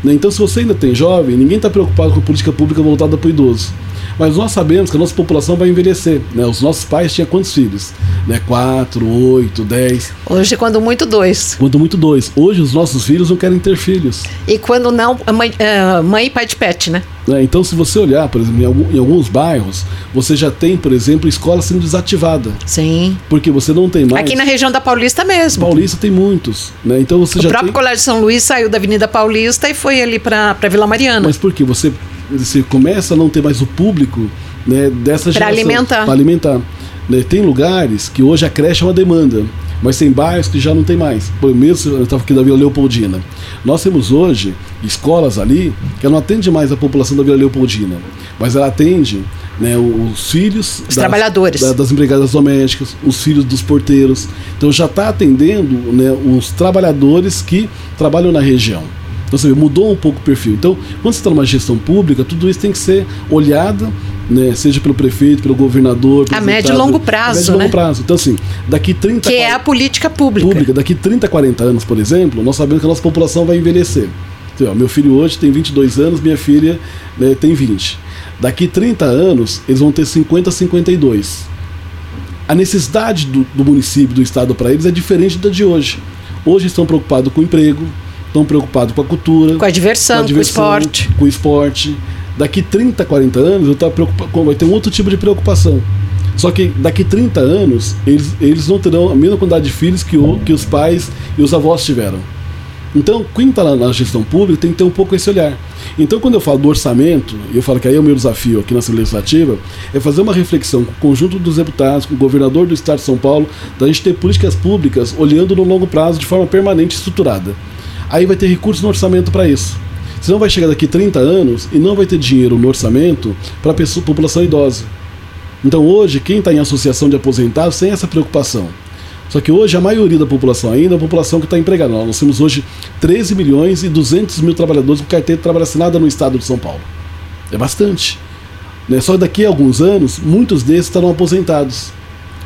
Né? Então, se você ainda tem jovem, ninguém está preocupado com política pública voltada para o idoso. Mas nós sabemos que a nossa população vai envelhecer. Né? Os nossos pais tinham quantos filhos? Né? Quatro, oito, dez, Hoje, quando muito, dois. quanto muito dois. Hoje os nossos filhos não querem ter filhos. E quando não, mãe, ah, mãe e pai de pet, né? né? Então, se você olhar, por exemplo, em, algum- em alguns bairros, você já tem, por exemplo, escola sendo desativada. Sim. Porque você não tem mais. Aqui na região da Paulista mesmo. Paulista tem muitos. Né? Então você O já próprio tem. Colégio São Luís saiu da Avenida Paulista e foi ali para Vila Mariana. Mas por quê? Você, você começa a não ter mais o público né, dessa Pra geração. alimentar. Para alimentar. Né, Tem lugares que hoje a creche é uma demanda, mas tem bairros que já não tem mais. Por mesmo, eu estava aqui da Vila Leopoldina. Nós temos hoje escolas ali que não atende mais a população da Vila Leopoldina, mas ela atende né, os filhos Os trabalhadores. da- das empregadas domésticas, os filhos dos porteiros. Então já está atendendo né, os trabalhadores que trabalham na região. Então você vê, mudou um pouco o perfil. Então, quando você está numa gestão pública, tudo isso tem que ser olhado, né, seja pelo prefeito, pelo governador. pelo A médio e longo a prazo, médio e longo né? prazo. Então, assim, daqui 30 que é a política pública. pública, daqui 30, 40 anos, por exemplo, nós sabemos que a nossa população vai envelhecer. Então, ó, meu filho hoje tem 22 anos, minha filha né, tem 20. Daqui 30 anos, eles vão ter 50, 52. A necessidade do, do município, do estado para eles é diferente da de hoje. Hoje estão preocupados com o emprego, estão preocupados com a cultura, Com a diversão, com, o esporte. com o esporte. Daqui 30, 40 anos, eu tava preocupa- com- vai ter um outro tipo de preocupação. Só que daqui 30 anos, eles, eles não terão a mesma quantidade de filhos que, o, que os pais e os avós tiveram. Então, quem está na gestão pública tem que ter um pouco esse olhar. Então, quando eu falo do orçamento, e eu falo que aí é o meu desafio aqui na Assembleia Legislativa, é fazer uma reflexão com o conjunto dos deputados, com o governador do Estado de São Paulo, da gente ter políticas públicas olhando no longo prazo de forma permanente e estruturada. Aí vai ter recursos no orçamento para isso. Senão vai chegar daqui 30 anos e não vai ter dinheiro no orçamento para a população idosa. Então hoje, quem está em associação de aposentados tem essa preocupação. Só que hoje a maioria da população ainda é a população que está empregada. Nós temos hoje 13 milhões e 200 mil trabalhadores com carteira de trabalho assinada no estado de São Paulo. É bastante. Né? Só daqui a alguns anos, muitos desses estarão aposentados.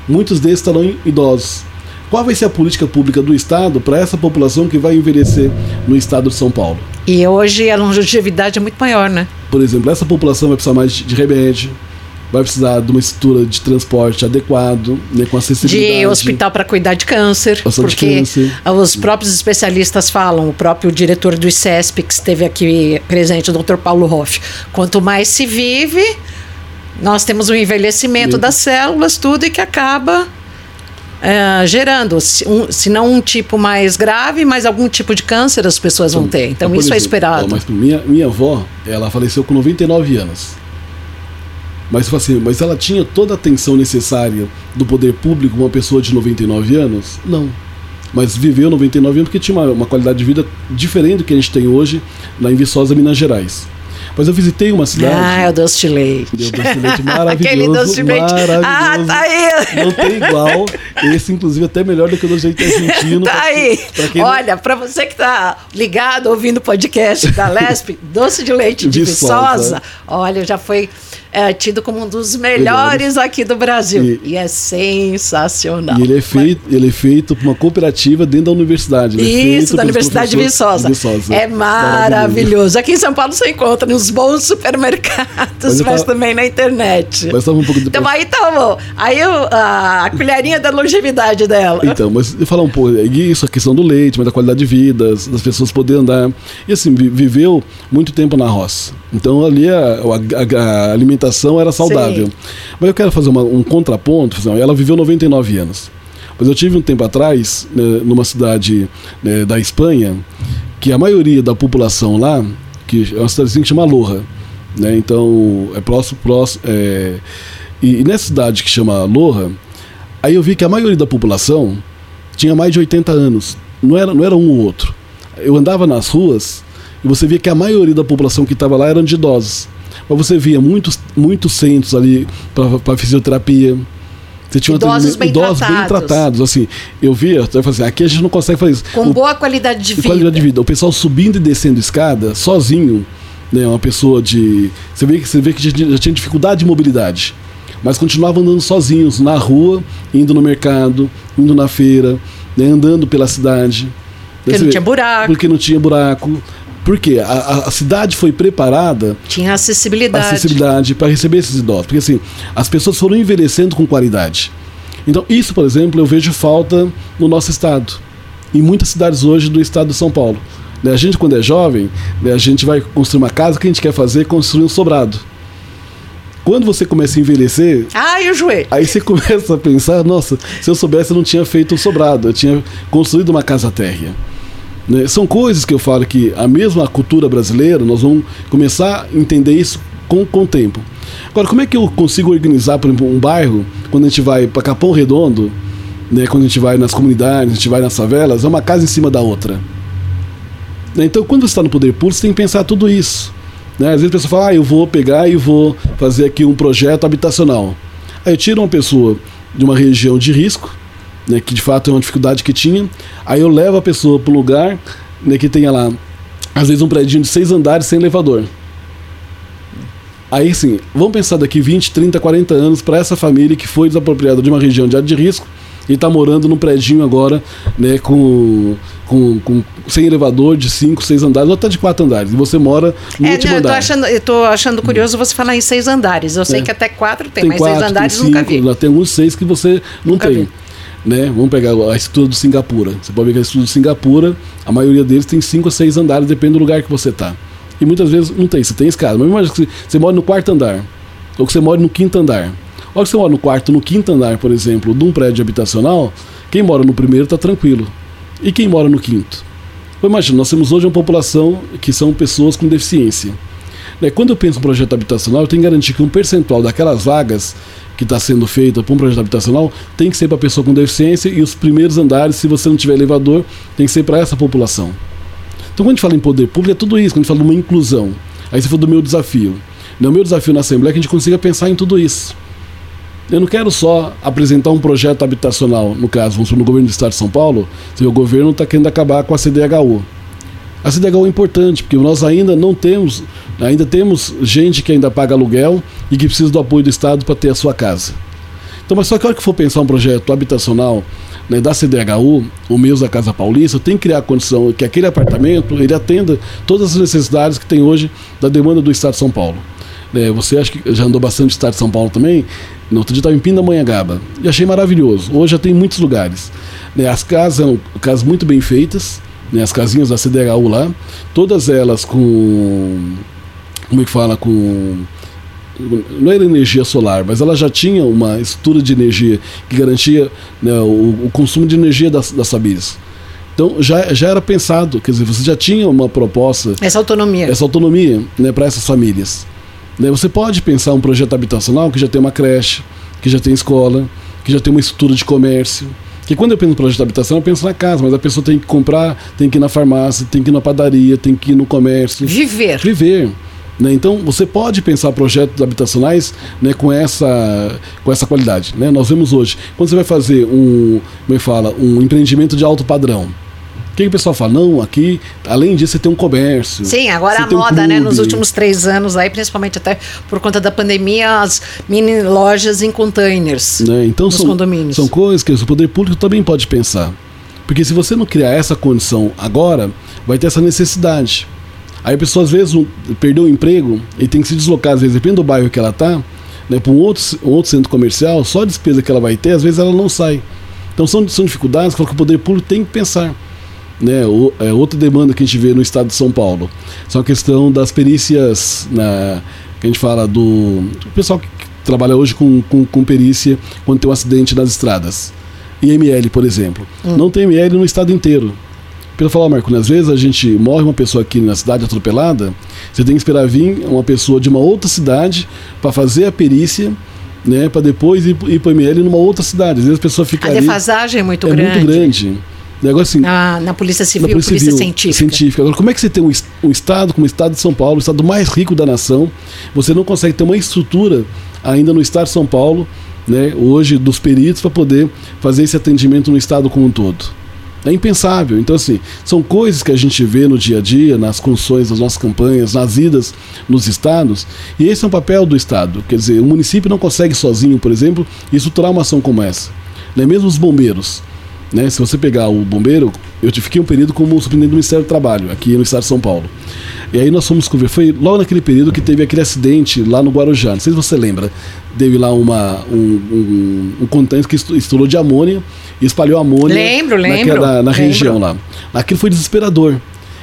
Muitos desses estarão idosos. Qual vai ser a política pública do Estado para essa população que vai envelhecer no estado de São Paulo? E hoje a longevidade é muito maior, né? Por exemplo, essa população vai precisar mais de remédio, vai precisar de uma estrutura de transporte adequado, né, com acessibilidade. De hospital para cuidar de câncer. Hospital de porque câncer. os próprios especialistas falam, o próprio diretor do ICESP, que esteve aqui presente, o Dr. Paulo Hoff, quanto mais se vive, nós temos um envelhecimento das células, tudo, e que acaba é, gerando, se, um, se não um tipo mais grave, mas algum tipo de câncer as pessoas vão ter. Então, isso é exemplo, esperado. ó, mas minha, minha avó, ela faleceu com 99 anos. Mas, falo assim, mas ela tinha toda a atenção necessária do poder público uma pessoa de 99 anos? Não. Mas viveu 99 anos porque tinha uma, uma qualidade de vida diferente do que a gente tem hoje na Viçosa, Minas Gerais. Mas eu visitei uma cidade. Ah, é o doce de leite. Deu doce de leite maravilhoso. Aquele doce de leite. Maravilhoso. Ah, tá aí. Não tem igual. Esse, inclusive, até melhor do que o doce de leite argentino. Tá Pra- aí. pra quem não- Olha, para você que tá ligado ouvindo o podcast da Lesp, doce de leite de Viçosa. Viçosa, olha, já foi é, tido como um dos melhores aqui do Brasil. E- E, é sensacional. E ele é feito, ele é feito por uma cooperativa dentro da universidade. Ele é Isso, da pelos Universidade de Viçosa. de Viçosa. É maravilhoso. Aqui em São Paulo você encontra nos bons supermercados, Mas mas, tava- também na internet. Mas tava um pouco Então depois. aí tomou. Aí o- a, a colherinha da longevidade dela. Então, mas falar um pouco, é isso, a questão do leite, mas da qualidade de vida, das pessoas poderem andar. E assim, vi- viveu muito tempo na roça. Então ali a, a- a alimentação era saudável. Sim. Mas eu quero fazer uma- um contraponto. Ela viveu 99 anos. Mas eu tive um tempo atrás, né, numa cidade né, da Espanha, que a maioria da população lá, que é uma cidadezinha que chama Loja, né? Então é próximo, próximo. é, e, e nessa cidade que chama Loja, Aí eu vi que a maioria da população tinha mais de 80 anos. Não era, não era um ou outro. Eu andava nas ruas e você via que a maioria da população que estava lá eram de idosos. Mas você via muitos, muitos centros ali para fisioterapia. Você tinha idosos, bem, idosos tratados. bem tratados. Assim, eu via, eu falei assim, aqui a gente não consegue fazer isso. Com o, boa qualidade de vida. Qualidade de vida. O pessoal subindo e descendo escada, sozinho, né, uma pessoa de. Você vê que, você vê que já, tinha dificuldade de mobilidade. Mas continuavam andando sozinhos na rua, indo no mercado, indo na feira, né, andando pela cidade. Porque não tinha buraco. Porque não tinha buraco. Porque a, a cidade foi preparada. Tinha acessibilidade. Acessibilidade para receber esses idosos. Porque assim, as pessoas foram envelhecendo com qualidade. Então, isso, por exemplo, eu vejo falta no nosso estado. Em muitas cidades hoje do estado de São Paulo. Né, a gente, quando é jovem, né, a gente vai construir uma casa, o que a gente quer fazer é construir um sobrado. Quando você começa a envelhecer. Ai, o joelho! Aí você começa a pensar: nossa, se eu soubesse, eu não tinha feito um sobrado, eu tinha construído uma casa térrea. Né? São coisas que eu falo que a mesma cultura brasileira, nós vamos começar a entender isso com, com o tempo. Agora, como é que eu consigo organizar, por exemplo, um bairro, quando a gente vai para Capão Redondo, né, quando a gente vai nas comunidades, a gente vai nas favelas, é uma casa em cima da outra. Né, então, quando você está no poder público, você tem que pensar tudo isso. Né? Às vezes a pessoa fala, ah, eu vou pegar e vou fazer aqui um projeto habitacional. Aí eu tiro uma pessoa de uma região de risco, né, que de fato é uma dificuldade que tinha. Aí eu levo a pessoa para um lugar né, que tenha lá, às vezes, um prédio de seis andares sem elevador. Aí sim, vamos pensar daqui 20, 30, 40 anos para essa família que foi desapropriada de uma região de área de risco e está morando num prédio agora, né, com, com, com, sem elevador de 5, 6 andares, ou até de 4 andares. E você mora no é, último não, eu tô andar. Achando, eu tô achando curioso você falar em 6 andares. Eu sei é. que até 4 tem, tem mas 6 andares tem nunca vi. Tem alguns 6 que você não nunca tem. Vi né? Vamos pegar a estrutura do Singapura. Você pode ver que a estrutura do Singapura, a maioria deles tem cinco ou seis andares, depende do lugar que você está. E muitas vezes não tem, você tem escada. Mas imagina que você mora no quarto andar, ou que você mora no quinto andar. Ou que você mora no quarto, no quinto andar, por exemplo, de um prédio habitacional, quem mora no primeiro está tranquilo. E quem mora no quinto? Então, imagina, nós temos hoje uma população que são pessoas com deficiência. Né, quando eu penso em projeto habitacional, eu tenho que garantir que um percentual daquelas vagas que está sendo feita para um projeto habitacional tem que ser para pessoa com deficiência e os primeiros andares, se você não tiver elevador, tem que ser para essa população. Então, quando a gente fala em poder público, é tudo isso, quando a gente fala de uma inclusão. Aí você falou do meu desafio. O meu desafio na Assembleia é que a gente consiga pensar em tudo isso. Eu não quero só apresentar um projeto habitacional, no caso, vamos no governo do Estado de São Paulo, se o governo está querendo acabar com a CDHU. A CDHU é importante, porque nós ainda não temos, ainda temos gente que ainda paga aluguel e que precisa do apoio do Estado para ter a sua casa. Então, mas só que a hora que for pensar um projeto habitacional né, da CDHU, o mesmo da Casa Paulista, tem que criar a condição que aquele apartamento ele atenda todas as necessidades que tem hoje da demanda do Estado de São Paulo. É, você acha que já andou bastante no Estado de São Paulo também? No outro dia estava em Pindamonhangaba e achei maravilhoso. Hoje já tem muitos lugares. Né, as casas são casas muito bem feitas, né, as casinhas da CDHU lá, todas elas com. Como é que fala? Com. Não era energia solar, mas ela já tinha uma estrutura de energia que garantia né, o, o, consumo de energia das, das famílias. Então já, já era pensado, quer dizer, você já tinha uma proposta. Essa autonomia. Essa autonomia né, para essas famílias. Né, você pode pensar um projeto habitacional que já tem uma creche, que já tem escola, que já tem uma estrutura de comércio porque quando eu penso no projeto de habitação, eu penso na casa, mas a pessoa tem que comprar, tem que ir na farmácia, tem que ir na padaria, tem que ir no comércio. Viver. Viver. Né? Então, você pode pensar projetos habitacionais né, com, essa, com essa qualidade. Né? Nós vemos hoje, quando você vai fazer um, como é fala, um empreendimento de alto padrão, que, que o pessoal fala? Não, aqui, além disso, você tem um comércio. Sim, agora a moda, um né? Nos últimos três anos aí, principalmente até por conta da pandemia, as mini lojas em containers. Né? Então são, condomínios. são coisas que o poder público também pode pensar. Porque se você não criar essa condição agora, vai ter essa necessidade. Aí a pessoa às vezes perdeu o emprego e tem que se deslocar, às vezes, depende do bairro que ela está, né, para um outro, um outro centro comercial, só a despesa que ela vai ter, às vezes ela não sai. Então são, são dificuldades que o poder público tem que pensar né, o, é, outra demanda que a gente vê no estado de São Paulo são a questão das perícias, né, que a gente fala do o pessoal que trabalha hoje com, com, com, perícia quando tem um acidente nas estradas. IML, por exemplo. Hum. Não tem IML no estado inteiro. Pelo falar, Marco, às vezes a gente morre uma pessoa aqui na cidade atropelada, você tem que esperar vir uma pessoa de uma outra cidade para fazer a perícia né, para depois ir, ir para o ML numa outra cidade. Às vezes a pessoa fica A ali, defasagem é muito é grande. muito grande. Negócio assim, Na, na Polícia Civil, na Polícia, Polícia Civil, Científica. científica. Agora, como é que você tem um, um estado como o estado de São Paulo, o estado mais rico da nação, você não consegue ter uma estrutura ainda no estado de São Paulo, né, hoje, dos peritos, para poder fazer esse atendimento no estado como um todo? É impensável. Então, assim, são coisas que a gente vê no dia a dia, nas construções das nossas campanhas, nas idas nos estados, e esse é um papel do Estado. Quer dizer, o município não consegue sozinho, por exemplo, estruturar uma ação como essa. Né? Mesmo os bombeiros. Né? Se você pegar o bombeiro, eu te- fiquei um período como superintendente do Ministério do Trabalho, aqui no estado de São Paulo. E aí nós fomos conver- foi logo naquele período que teve aquele acidente lá no Guarujá. Não sei se você lembra. Teve lá uma, um, um, um que estourou de amônia e espalhou amônia Lembro, lembro, naquela- na lembro. região lá. Aquilo foi desesperador.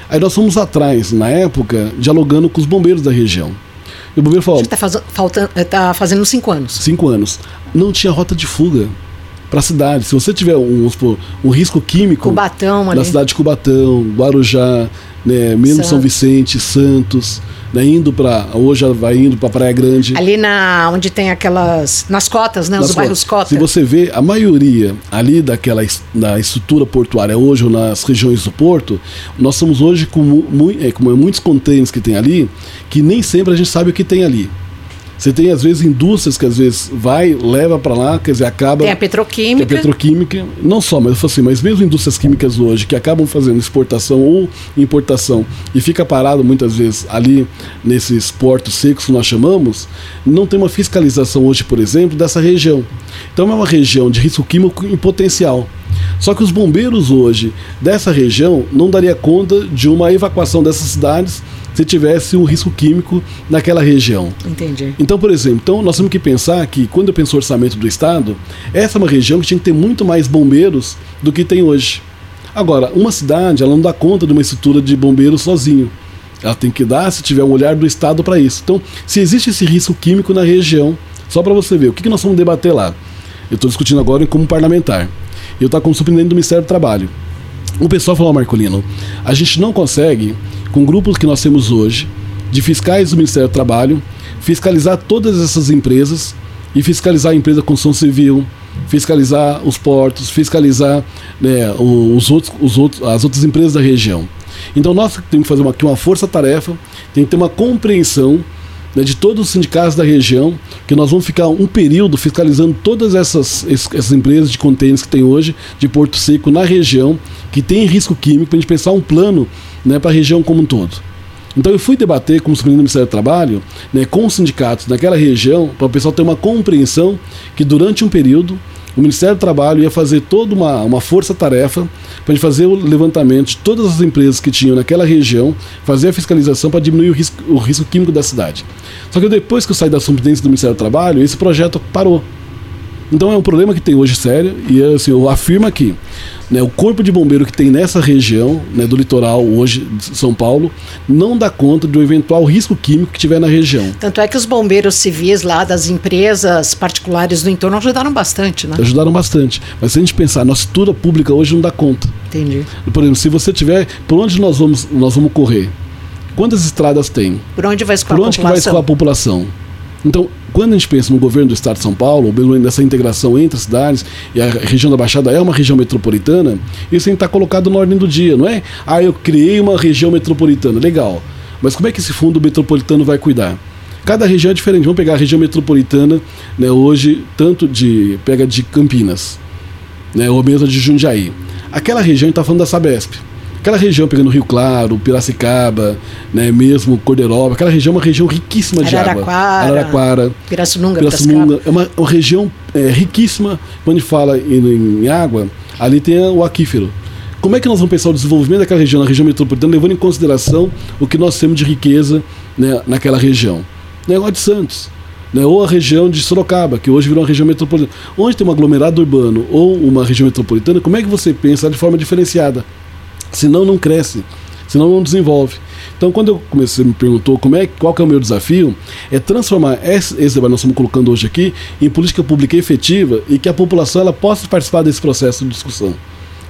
Aí nós fomos atrás, na época, dialogando com os bombeiros da região. E o bombeiro falou: Acho que tá, faz- tá fazendo cinco anos. cinco anos, não tinha rota de fuga para a cidade. Se você tiver um, supor, um risco químico Cubatão ali. na cidade de Cubatão, Guarujá, né, mesmo São Santos. Vicente, Santos, né, indo para hoje vai indo para Praia Grande. Ali na onde tem aquelas. Nas cotas, né? Os Nas bairros cotas. cota. Se você vê, a maioria ali daquela na estrutura portuária hoje, ou nas regiões do porto, nós estamos hoje com, mu- é, com muitos contêineres que tem ali, que nem sempre a gente sabe o que tem ali. Você tem, às vezes, indústrias que às vezes vai, leva para lá, quer dizer, acaba. Tem a petroquímica. a petroquímica, não só, mas eu falo assim, mas mesmo indústrias químicas hoje que acabam fazendo exportação ou importação e fica parado muitas vezes ali nesses portos secos que nós chamamos, não tem uma fiscalização hoje, por exemplo, dessa região. Então é uma região de risco químico em potencial. Só que os bombeiros hoje dessa região não daria conta de uma evacuação dessas cidades se tivesse um risco químico naquela região. Entendi. Então, por exemplo, então nós temos que pensar que quando eu penso no orçamento do Estado, essa é uma região que tinha que ter muito mais bombeiros do que tem hoje. Agora, uma cidade, ela não dá conta de uma estrutura de bombeiros sozinho. Ela tem que dar, se tiver um olhar do Estado para isso. Então, se existe esse risco químico na região, só para você ver, o que, que nós vamos debater lá? Eu estou discutindo agora como parlamentar. Eu estou como superintendente do Ministério do Trabalho. O pessoal falou, Marcolino, a gente não consegue, com grupos que nós temos hoje, de fiscais do Ministério do Trabalho, fiscalizar todas essas empresas e fiscalizar a empresa de construção civil, fiscalizar os portos, fiscalizar né, os outros, os outros, as outras empresas da região. Então nós temos que fazer uma, aqui uma força-tarefa, tem que ter uma compreensão né, de todos os sindicatos da região, que nós vamos ficar um período fiscalizando todas essas, es- essas empresas de contêineres que tem hoje, de Porto Seco, na região, que tem risco químico, para a gente pensar um plano né, para a região como um todo. Então eu fui debater como superintendente do Ministério do Trabalho né, com os sindicatos naquela região, para o pessoal ter uma compreensão que durante um período o Ministério do Trabalho ia fazer toda uma, uma força-tarefa para fazer o levantamento de todas as empresas que tinham naquela região, fazer a fiscalização para diminuir o risco, o risco químico da cidade. Só que depois que eu saí da superintendência do Ministério do Trabalho, esse projeto parou. Então é um problema que tem hoje sério e assim, eu afirmo aqui, né, o corpo de bombeiro que tem nessa região né, do litoral hoje de São Paulo não dá conta do eventual risco químico que tiver na região. Tanto é que os bombeiros civis lá das empresas particulares do entorno ajudaram bastante, né? Ajudaram bastante. Mas se a gente pensar, a nossa estrutura pública hoje não dá conta. Entendi. Por exemplo, se você tiver, por onde nós vamos, nós vamos correr? Quantas estradas tem? Por onde vai escoar Por a onde vai população? escoar a população? Então, quando a gente pensa no governo do Estado de São Paulo, ou nessa integração entre as cidades, e a região da Baixada é uma região metropolitana, isso tem que estar colocado na ordem do dia, não é? Ah, eu criei uma região metropolitana, legal. Mas como é que esse fundo metropolitano vai cuidar? Cada região é diferente. Vamos pegar a região metropolitana, né, hoje, tanto de. pega de Campinas, né, ou mesmo de Jundiaí. Aquela região, está falando da Sabesp. Aquela região, pegando Rio Claro, Piracicaba, né, mesmo Corderoba, aquela região é uma região riquíssima de água. Araraquara. Pirassununga, Pirassununga. É uma, uma região é, riquíssima. Quando a gente fala em, em água, ali tem o aquífero. Como é que nós vamos pensar o desenvolvimento daquela região, na região metropolitana, levando em consideração o que nós temos de riqueza né, naquela região? Negócio de Santos. Né, ou a região de Sorocaba, que hoje virou uma região metropolitana. Onde tem um aglomerado urbano ou uma região metropolitana, como é que você pensa de forma diferenciada? Senão não cresce, senão não desenvolve. Então, quando eu comecei, me perguntou como é, qual que é o meu desafio, é transformar esse, esse debate que nós estamos colocando hoje aqui em política pública efetiva e que a população ela possa participar desse processo de discussão.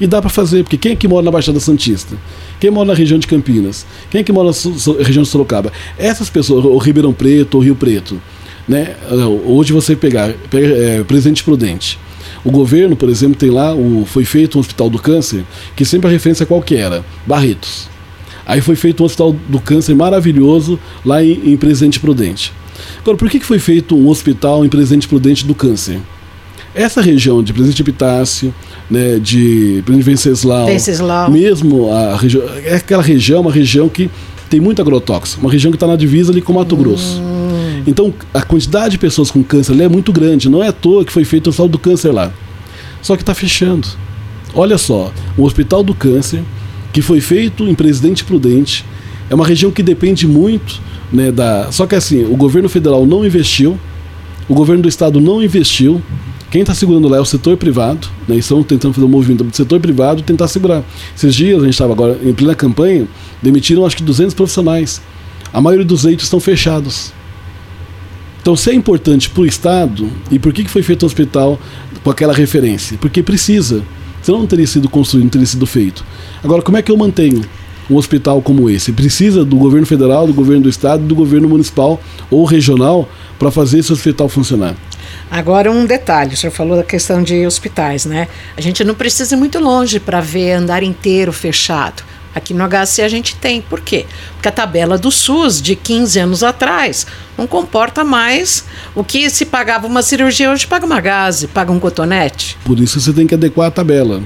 E dá para fazer, porque quem é que mora na Baixada Santista? Quem mora na região de Campinas? Quem é que mora na so- so- região de Sorocaba? Essas pessoas, ou Ribeirão Preto, ou Rio Preto, Né? Hoje você pegar é, Presidente Prudente. O governo, por exemplo, tem lá, o, foi feito um hospital do câncer, que sempre a referência qual que era? Barretos. Aí foi feito um hospital do câncer maravilhoso lá em, em Presidente Prudente. Agora, por que, que foi feito um hospital em Presidente Prudente do câncer? Essa região de Presidente Epitácio, né, de Presidente Venceslau, Venceslau. mesmo a região, é aquela região, uma região que tem muito agrotóxico, uma região que está na divisa ali com Mato Grosso. Hum. Então, a quantidade de pessoas com câncer é muito grande. Não é à toa que foi feito o hospital do câncer lá. Só que está fechando. Olha só, o hospital do câncer, que foi feito em Presidente Prudente, é uma região que depende muito né, da. Só que assim, o governo federal não investiu, o governo do estado não investiu. Quem está segurando lá é o setor privado, né, estão tentando fazer um movimento do setor privado tentar segurar. Esses dias, a gente estava agora em plena campanha, demitiram acho que 200 profissionais. A maioria dos leitos estão fechados. Então, se é importante para o Estado, e por que, que foi feito o hospital com aquela referência? Porque precisa. Senão não teria sido construído, não teria sido feito. Agora, como é que eu mantenho? um hospital como esse. Precisa do governo federal, do governo do estado, do governo municipal ou regional para fazer esse hospital funcionar. Agora um detalhe, o senhor falou da questão de hospitais, né? A gente não precisa ir muito longe para ver andar inteiro fechado. Aqui no HC a gente tem. Por quê? Porque a tabela do SUS de 15 anos atrás não comporta mais o que se pagava uma cirurgia, hoje paga uma gase, paga um cotonete. Por isso você tem que adequar a tabela.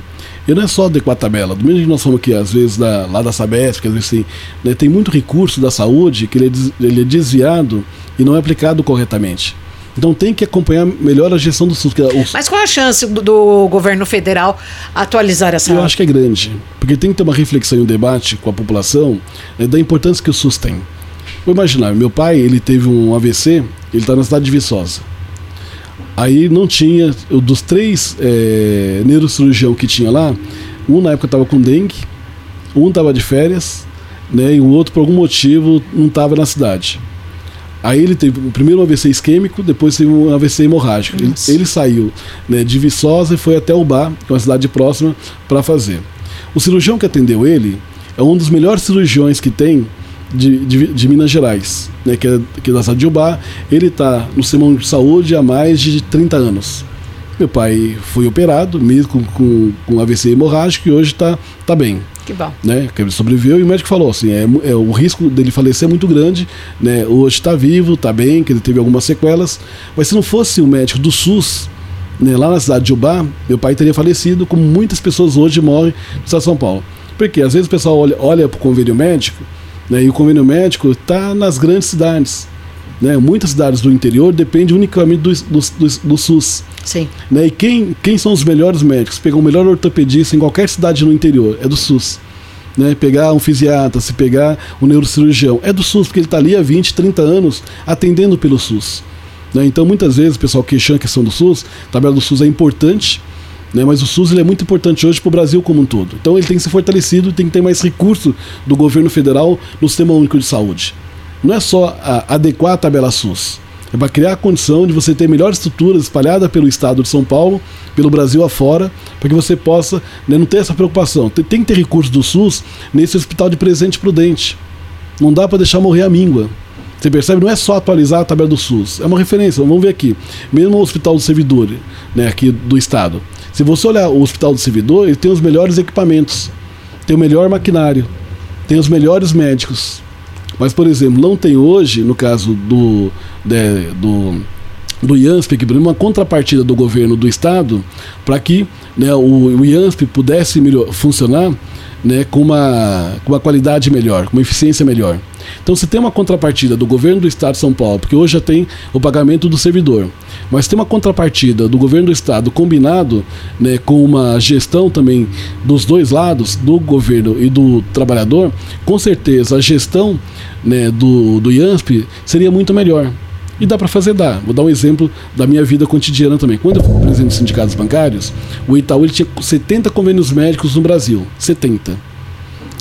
E não é só adequar a tabela. Do mesmo que nós falamos aqui, às vezes, da, lá da Sabesp, que às vezes tem, né, tem muito recurso da saúde que ele é, ele é desviado e não é aplicado corretamente. Então tem que acompanhar melhor a gestão do SUS. É Mas qual a chance do, do, governo federal atualizar essa Eu acho que é grande, porque tem que ter uma reflexão e um debate com a população né, da importância que o SUS tem. Vou imaginar, meu pai ele teve um AVC, ele está na cidade de Viçosa. Aí não tinha, dos três é, neurocirurgião que tinha lá, um na época estava com dengue, um estava de férias, né, e o outro por algum motivo não estava na cidade. Aí ele teve primeiro um AVC isquêmico, depois teve um AVC hemorrágico. Ele, ele, saiu né, de Viçosa e foi até Ubá, que é uma cidade próxima, para fazer. O cirurgião que atendeu ele é um dos melhores cirurgiões que tem de, de, de, Minas Gerais, né, que, é, que é da cidade de Ubá. Ele está no sistema de saúde há mais de 30 anos. Meu pai foi operado, mesmo com, com, com AVC hemorrágico, e hoje está tá bem. Que bom. Né, que ele sobreviveu e o médico falou assim: é, é o risco dele falecer é muito grande, né, hoje está vivo, está bem, que ele teve algumas sequelas, mas se não fosse o médico do SUS, né, lá na cidade de Ubá, meu pai teria falecido, como muitas pessoas hoje morrem no estado de São Paulo. Porque às vezes o pessoal olha, olha para o convênio médico né? E o convênio médico está nas grandes cidades. Né? Muitas cidades do interior dependem unicamente do, do, do, do SUS. Sim. Né? E quem, quem são os melhores médicos? Pegar o melhor ortopedista em qualquer cidade no interior é do SUS. Né? Pegar um fisiatra, se pegar um neurocirurgião, é do SUS, porque ele está ali há 20, 30 anos atendendo pelo SUS. Né? Então, muitas vezes, o pessoal queixando a questão do SUS, a tabela do SUS é importante, né? Mas o SUS ele é muito importante hoje para o Brasil como um todo. Então ele tem que ser fortalecido, tem que ter mais recurso do governo federal no Sistema Único de Saúde. Não é só a, adequar a tabela SUS, é para criar a condição de você ter melhores estruturas espalhadas pelo estado de São Paulo, pelo Brasil afora, para que você possa né, não ter essa preocupação. Tem, tem, que ter recurso do SUS nesse hospital de presente prudente. Não dá para deixar morrer a míngua. Você percebe? Não é só atualizar a tabela do SUS, é uma referência. Vamos ver aqui. Mesmo o Hospital do Servidor, né, aqui do Estado. Se você olhar o Hospital do Servidor, ele tem os melhores equipamentos, tem o melhor maquinário, tem os melhores médicos. Mas, por exemplo, não tem hoje, no caso do, de, do, do IANSP, que uma contrapartida do governo do estado para que né, o, o IANSP pudesse melhor, funcionar né, com, uma, com uma qualidade melhor, com uma eficiência melhor. Então, se tem uma contrapartida do governo do estado de São Paulo, porque hoje já tem o pagamento do servidor, mas tem uma contrapartida do governo do estado combinado né, com uma gestão também dos dois lados, do governo e do trabalhador, com certeza a gestão né, do, do IANSP seria muito melhor. E dá para fazer, dá. Vou dar um exemplo da minha vida cotidiana também. Quando eu fui presidente dos sindicatos bancários, o Itaú ele tinha 70 convênios médicos no Brasil. 70.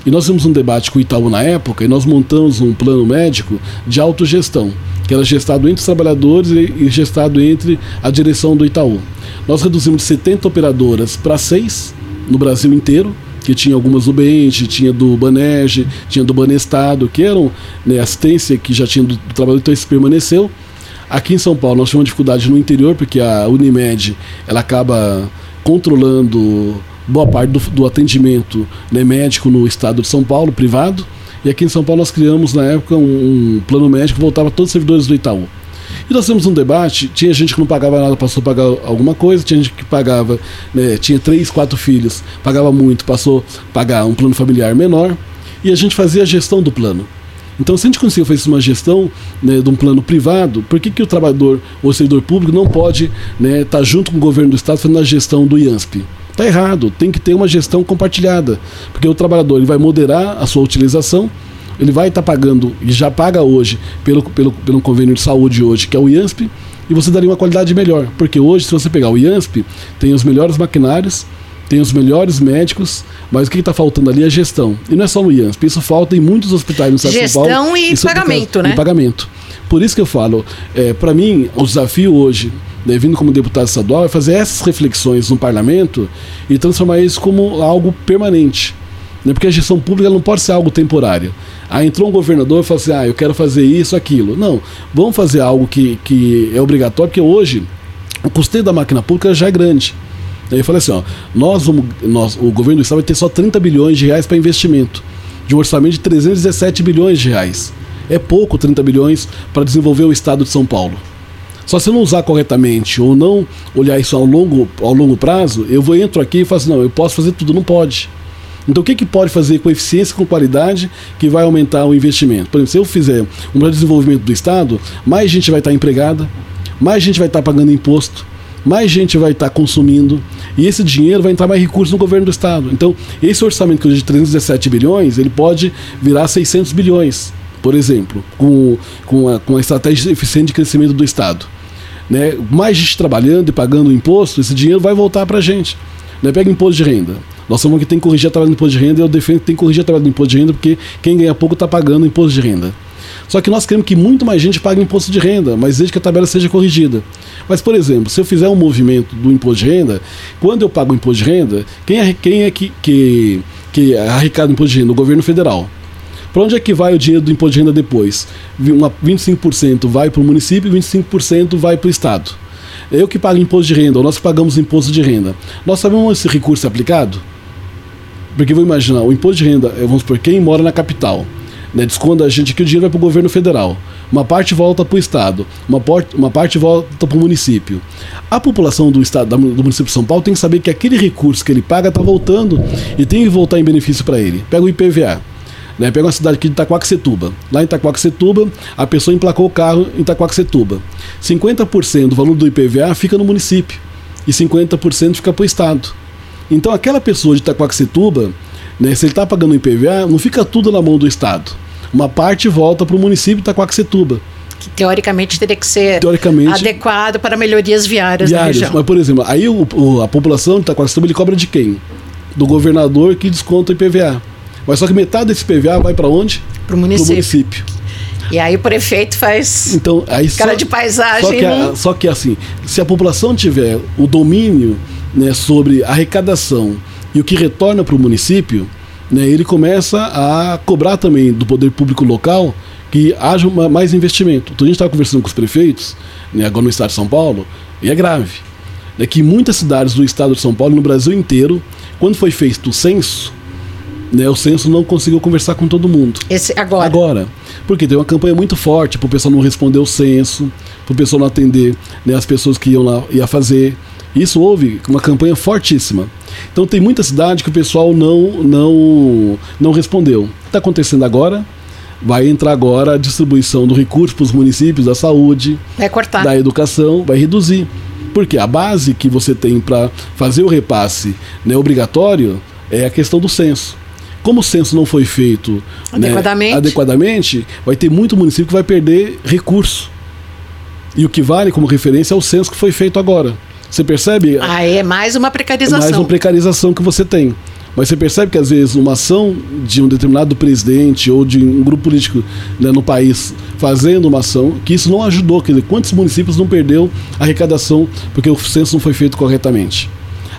E nós fizemos um debate com o Itaú na época e nós montamos um plano médico de autogestão, que era gestado entre os trabalhadores e gestado entre a direção do Itaú. Nós reduzimos de 70 operadoras para 6 no Brasil inteiro, que tinha algumas do Bente, tinha do Banerj, tinha do Banestado, que eram né, assistência que já tinha do, trabalhador, então isso permaneceu. Aqui em São Paulo nós tivemos dificuldade no interior, porque a Unimed ela acaba controlando boa parte do, do atendimento né, médico no estado de São Paulo, privado. E aqui em São Paulo nós criamos na época um, um plano médico que voltava a todos os servidores do Itaú. E nós temos um debate, tinha gente que não pagava nada, passou a pagar alguma coisa, tinha gente que pagava, né, tinha três, quatro filhos, pagava muito, passou a pagar um plano familiar menor, e a gente fazia a gestão do plano. Então, se a gente conseguir fazer uma gestão né, de um plano privado, por que, que o trabalhador ou o servidor público não pode estar né, tá junto com o governo do Estado fazendo a gestão do IANSP? Está errado, tem que ter uma gestão compartilhada, porque o trabalhador ele vai moderar a sua utilização, ele vai estar tá pagando, e já paga hoje, pelo, pelo, pelo convênio de saúde hoje, que é o IANSP, e você daria uma qualidade melhor, porque hoje, se você pegar o IANSP, tem os melhores maquinários, tem os melhores médicos, mas o que está faltando ali é gestão. E não é só no IANSP, isso falta em muitos hospitais no estado de São Paulo. Gestão e pagamento, né? E pagamento. Por isso que eu falo, é, para mim, o desafio hoje, né, vindo como deputado estadual, é fazer essas reflexões no parlamento e transformar isso como algo permanente. Né, porque a gestão pública não pode ser algo temporário. Aí entrou um governador e falou assim: ah, eu quero fazer isso, aquilo. Não, vamos fazer algo que, que é obrigatório, porque hoje o custeio da máquina pública já é grande. Eu falei assim: ó, nós vamos, nós, o governo do estado vai ter só 30 bilhões de reais para investimento, de um orçamento de 317 bilhões de reais. É pouco 30 bilhões para desenvolver o estado de São Paulo. Só se eu não usar corretamente ou não olhar isso ao longo, ao longo prazo, eu vou entro aqui e falo assim, não, eu posso fazer tudo, não pode. Então o que, que pode fazer com eficiência com qualidade que vai aumentar o investimento? Por exemplo, se eu fizer um melhor desenvolvimento do Estado, mais gente vai estar empregada, mais gente vai estar pagando imposto, mais gente vai estar consumindo e esse dinheiro vai entrar mais recursos no governo do estado. Então, esse orçamento que hoje é de 317 bilhões, ele pode virar 600 bilhões, por exemplo, com, com, a, com a estratégia eficiente de crescimento do estado. Né? Mais gente trabalhando e pagando imposto, esse dinheiro vai voltar para a gente. Né? Pega imposto de renda. Nós somos que tem que corrigir a tabela do imposto de renda e eu defendo que tem que corrigir a tabela do imposto de renda porque quem ganha pouco está pagando imposto de renda. Só que nós queremos que muito mais gente pague imposto de renda, mas desde que a tabela seja corrigida. Mas, por exemplo, se eu fizer um movimento do imposto de renda, quando eu pago o imposto de renda, quem é, quem é que, que, que arrecada o imposto de renda? O governo federal. Para onde é que vai o dinheiro do imposto de renda depois? Uma, 25% vai para o município e 25% vai para o Estado. Eu que pago imposto de renda, ou nós que pagamos imposto de renda. Nós sabemos esse recurso é aplicado? Porque vou imaginar, o imposto de renda, vamos por quem mora na capital né, a gente que o dinheiro vai para o governo federal. Uma parte volta para o Estado, uma, uma parte volta para o município. A população do Estado, do município de São Paulo tem que saber que aquele recurso que ele paga está voltando e tem que voltar em benefício para ele. Pega o IPVA. Né, pega uma cidade aqui de Itaquaquecetuba. Lá em Itaquaquecetuba, a pessoa emplacou o carro em Itaquaquecetuba. 50% do valor do IPVA fica no município e 50% fica para o Estado. Então aquela pessoa de Itaquaquecetuba, né, se ele está pagando IPVA, não fica tudo na mão do Estado uma parte volta para o município de Itacoaxetuba. Que teoricamente teria que ser teoricamente, adequado para melhorias viárias, viárias na região. Mas, por exemplo, aí o, o, a população de Itacoaxetuba ele cobra de quem? Do governador que desconta o IPVA. Mas só que metade desse IPVA vai para onde? Para o município. município. E aí o prefeito faz então, aí cara só, de paisagem. Só que, a, só que assim, se a população tiver o domínio né, sobre arrecadação e o que retorna para o município, né, ele começa a cobrar também do poder público local que haja uma, mais investimento. Então a gente estava conversando com os prefeitos, né, agora no estado de São Paulo, e é grave. É que muitas cidades do estado de São Paulo, no Brasil inteiro, quando foi feito o censo, né, o censo não conseguiu conversar com todo mundo. Esse agora. Agora. Porque tem uma campanha muito forte para o pessoal não responder o censo, para o pessoal não atender né, as pessoas que iam lá ia fazer. Isso houve uma campanha fortíssima. Então tem muita cidade que o pessoal não não não respondeu. Está acontecendo agora. Vai entrar agora a distribuição do recurso para os municípios da saúde, vai cortar. da educação, vai reduzir. Porque a base que você tem para fazer o repasse né, obrigatório é a questão do censo. Como o censo não foi feito né, adequadamente. Né, adequadamente, vai ter muito município que vai perder recurso. E o que vale como referência é o censo que foi feito agora. Você percebe? Ah, é mais uma precarização. Mais uma precarização que você tem. Mas você percebe que às vezes uma ação de um determinado presidente ou de um grupo político né, no país fazendo uma ação, que isso não ajudou. Quer dizer, quantos municípios não perdeu a arrecadação porque o censo não foi feito corretamente?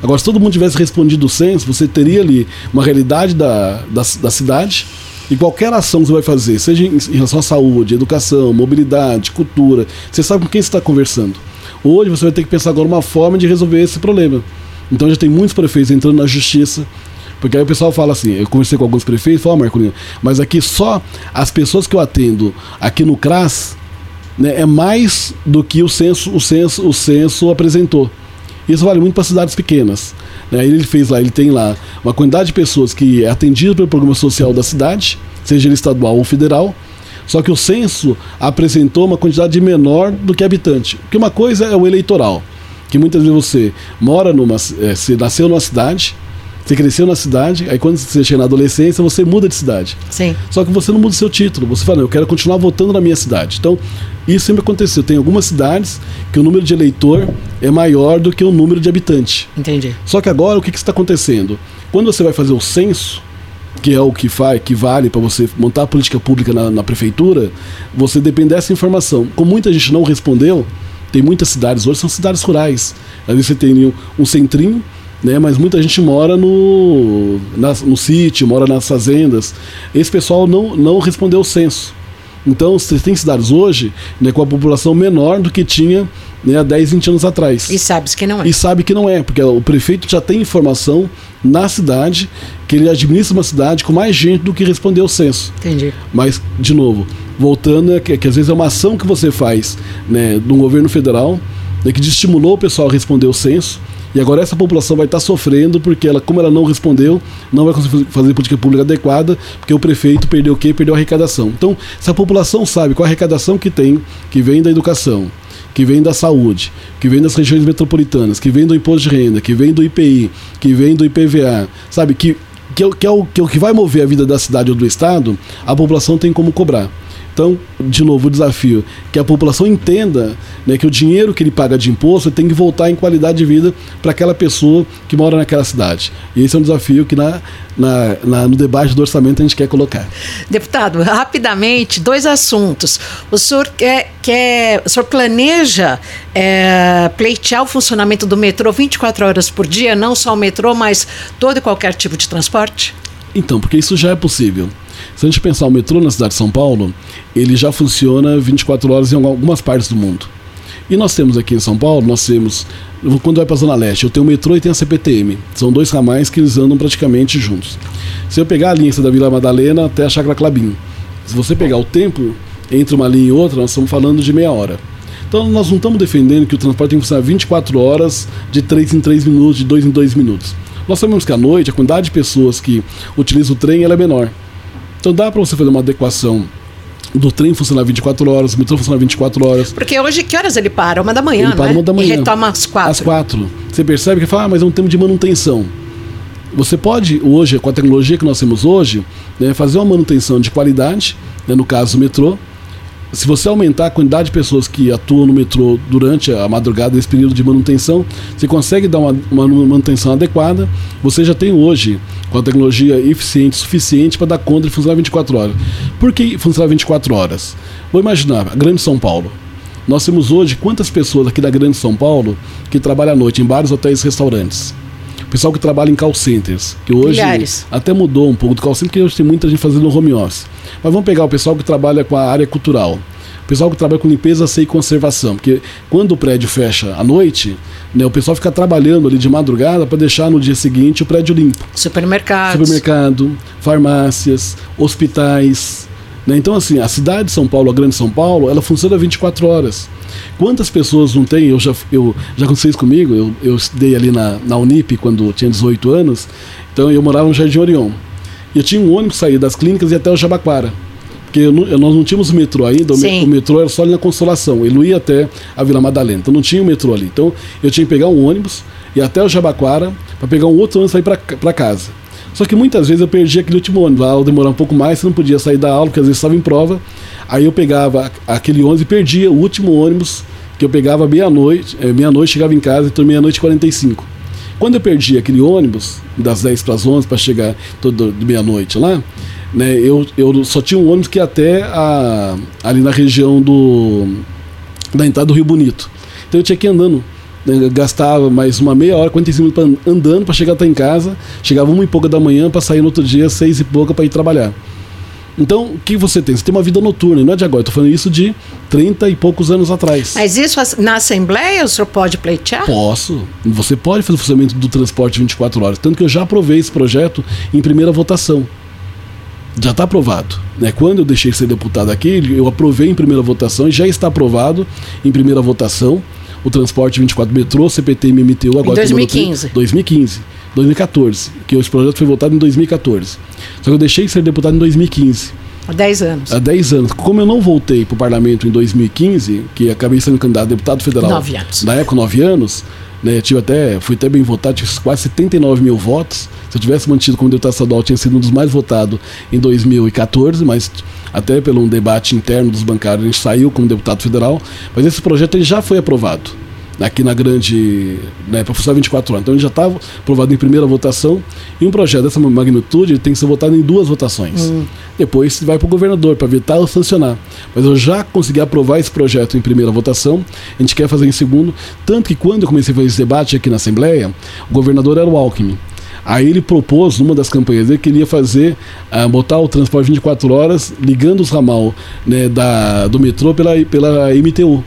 Agora, se todo mundo tivesse respondido o censo, você teria ali uma realidade da, da, da cidade, E qualquer ação que você vai fazer, seja em, em relação à saúde, educação, mobilidade, cultura, você sabe com quem você está conversando. Hoje você vai ter que pensar agora uma forma de resolver esse problema. Então já tem muitos prefeitos entrando na justiça. Porque aí o pessoal fala assim, eu conversei com alguns prefeitos, fala, Marcolino, mas aqui só as pessoas que eu atendo aqui no CRAS né, é mais do que o censo, o censo, o censo apresentou. Isso vale muito para cidades pequenas. Né? Ele fez lá, ele tem lá uma quantidade de pessoas que é atendida pelo programa social da cidade, seja ele estadual ou federal, só que o censo apresentou uma quantidade menor do que habitante. Porque uma coisa é o eleitoral, que muitas vezes você mora numa. É, você nasceu numa cidade, você cresceu na cidade, aí quando você chega na adolescência, você muda de cidade. Sim. Só que você não muda o seu título. Você fala, eu quero continuar votando na minha cidade. Então, isso sempre aconteceu. Tem algumas cidades que o número de eleitor é maior do que o número de habitante. Entendi. Só que agora o que, que está acontecendo? Quando você vai fazer o censo, que é o que faz, que vale para você montar a política pública na, na, prefeitura, você depende dessa informação. Como muita gente não respondeu, tem muitas cidades hoje são cidades rurais. Às vezes você tem um, um centrinho, né, mas muita gente mora no, na, no sítio, mora nas fazendas. Esse pessoal não, não respondeu o censo. Então, você tem cidades hoje né, com a população menor do que tinha né, há 10, 20 anos atrás. E sabe que não é. E sabe que não é, porque o prefeito já tem informação na cidade que ele administra uma cidade com mais gente do que respondeu o censo. Entendi. Mas, de novo, voltando, é que, que às vezes é uma ação que você faz né, do governo federal né, que estimulou o pessoal a responder o censo e agora essa população vai estar sofrendo porque ela, como ela não respondeu, não vai conseguir fazer política pública adequada, porque o prefeito perdeu o quê? Perdeu a arrecadação. Então, se a população sabe qual a arrecadação que tem, que vem da educação, que vem da saúde, que vem das regiões metropolitanas, que vem do imposto de renda, que vem do IPI, que vem do IPVA, sabe, que, que, é, que, é o, que é o que vai mover a vida da cidade ou do estado, a população tem como cobrar. Então, de novo, o desafio que a população entenda né, que o dinheiro que ele paga de imposto tem que voltar em qualidade de vida para aquela pessoa que mora naquela cidade. E esse é um desafio que na, na, na, no debate do orçamento a gente quer colocar. Deputado, rapidamente, dois assuntos. O senhor, quer, quer, o senhor planeja é, pleitear o funcionamento do metrô 24 horas por dia, não só o metrô, mas todo e qualquer tipo de transporte? Então, porque isso já é possível. Se a gente pensar o metrô na cidade de São Paulo, ele já funciona 24 horas em algumas partes do mundo. E nós temos aqui em São Paulo, nós temos, quando vai para a Zona Leste, eu tenho o metrô e tenho a CPTM. São dois ramais que eles andam praticamente juntos. Se eu pegar a linha da Vila Madalena até a Chácara Clabim, se você pegar o tempo entre uma linha e outra, nós estamos falando de meia hora. Então nós não estamos defendendo que o transporte tem que funcionar 24 horas, de 3 em 3 minutos, de 2 em 2 minutos. Nós sabemos que à noite a quantidade de pessoas que utilizam o trem é menor. Então dá para você fazer uma adequação do trem funcionar 24 horas, o metrô funcionar 24 horas. Porque hoje, que horas ele para? Uma da manhã, ele para né? uma da manhã. E retoma às quatro. Às quatro. Você percebe que fala, ah, mas é um tempo de manutenção. Você pode, hoje, com a tecnologia que nós temos hoje, né, fazer uma manutenção de qualidade, né, no caso do metrô, se você aumentar a quantidade de pessoas que atuam no metrô durante a madrugada, nesse período de manutenção, você consegue dar uma, uma manutenção adequada. Você já tem hoje, com a tecnologia eficiente, suficiente para dar conta de funcionar 24 horas. Por que funcionar 24 horas? Vou imaginar, a Grande São Paulo. Nós temos hoje quantas pessoas aqui da Grande São Paulo que trabalham à noite em bares, hotéis e restaurantes? Pessoal que trabalha em call centers, que hoje Milhares. até mudou um pouco do call center, porque hoje tem muita gente fazendo home office. Mas vamos pegar o pessoal que trabalha com a área cultural. O pessoal que trabalha com limpeza e conservação, porque quando o prédio fecha à noite, né, o pessoal fica trabalhando ali de madrugada para deixar no dia seguinte o prédio limpo. Supermercados. Supermercado, farmácias, hospitais. Né? Então, assim, a cidade de São Paulo, a grande São Paulo, ela funciona 24 horas. Quantas pessoas não tem? Eu já, eu, já aconteceu isso comigo, eu, eu estudei ali na, na Unip quando tinha 18 anos, então eu morava no Jardim Orion. E eu tinha um ônibus sair das clínicas e até o Jabaquara. Porque eu, nós não tínhamos metrô ainda, Sim. o metrô era só ali na Consolação, ele não ia até a Vila Madalena, então não tinha o metrô ali. Então eu tinha que pegar um ônibus e até o Jabaquara para pegar um outro ônibus e sair para casa. Só que muitas vezes eu perdi aquele último ônibus, a aula demorava um pouco mais, você não podia sair da aula, porque às vezes estava em prova. Aí eu pegava aquele ônibus e perdia o último ônibus que eu pegava meia-noite, é, meia-noite chegava em casa, então meia-noite e 45. Quando eu perdi aquele ônibus, das 10 para as 11, para chegar todo, de meia-noite lá, né, eu, eu só tinha um ônibus que ia até a, ali na região do, da entrada do Rio Bonito. Então eu tinha que ir andando. Né, gastava mais uma meia hora, 45 minutos andando para chegar até em casa. Chegava uma e pouca da manhã para sair no outro dia, seis e pouca para ir trabalhar. Então, o que você tem? Você tem uma vida noturna, não é de agora, estou falando isso de 30 e poucos anos atrás. Mas isso na Assembleia o senhor pode pleitear? Posso. Você pode fazer o funcionamento do transporte 24 horas. Tanto que eu já aprovei esse projeto em primeira votação. Já está aprovado. Né? Quando eu deixei de ser deputado aqui, eu aprovei em primeira votação e já está aprovado em primeira votação o transporte 24 metrô, CPT e MMTU agora. Em 2015. 2015. 2014, que esse projeto foi votado em 2014. Só que eu deixei de ser deputado em 2015. Há 10 anos. Há 10 anos. Como eu não voltei para o parlamento em 2015, que acabei sendo candidato a deputado federal. 9 anos. Na época, 9 anos, né, tive até, fui até bem votado, tive quase 79 mil votos. Se eu tivesse mantido como deputado estadual, tinha sido um dos mais votados em 2014, mas até pelo um debate interno dos bancários, a gente saiu como deputado federal. Mas esse projeto ele já foi aprovado aqui na grande, né, para funcionar 24 horas. Então ele já estava aprovado em primeira votação e um projeto dessa magnitude tem que ser votado em duas votações. Hum. Depois vai para o governador para vetar ou sancionar. Mas eu já consegui aprovar esse projeto em primeira votação, a gente quer fazer em segundo, tanto que quando eu comecei a fazer esse debate aqui na Assembleia, o governador era o Alckmin. Aí ele propôs, numa das campanhas dele, que ele ia fazer, uh, botar o transporte 24 horas, ligando os ramal né, da, do metrô pela, pela MTU.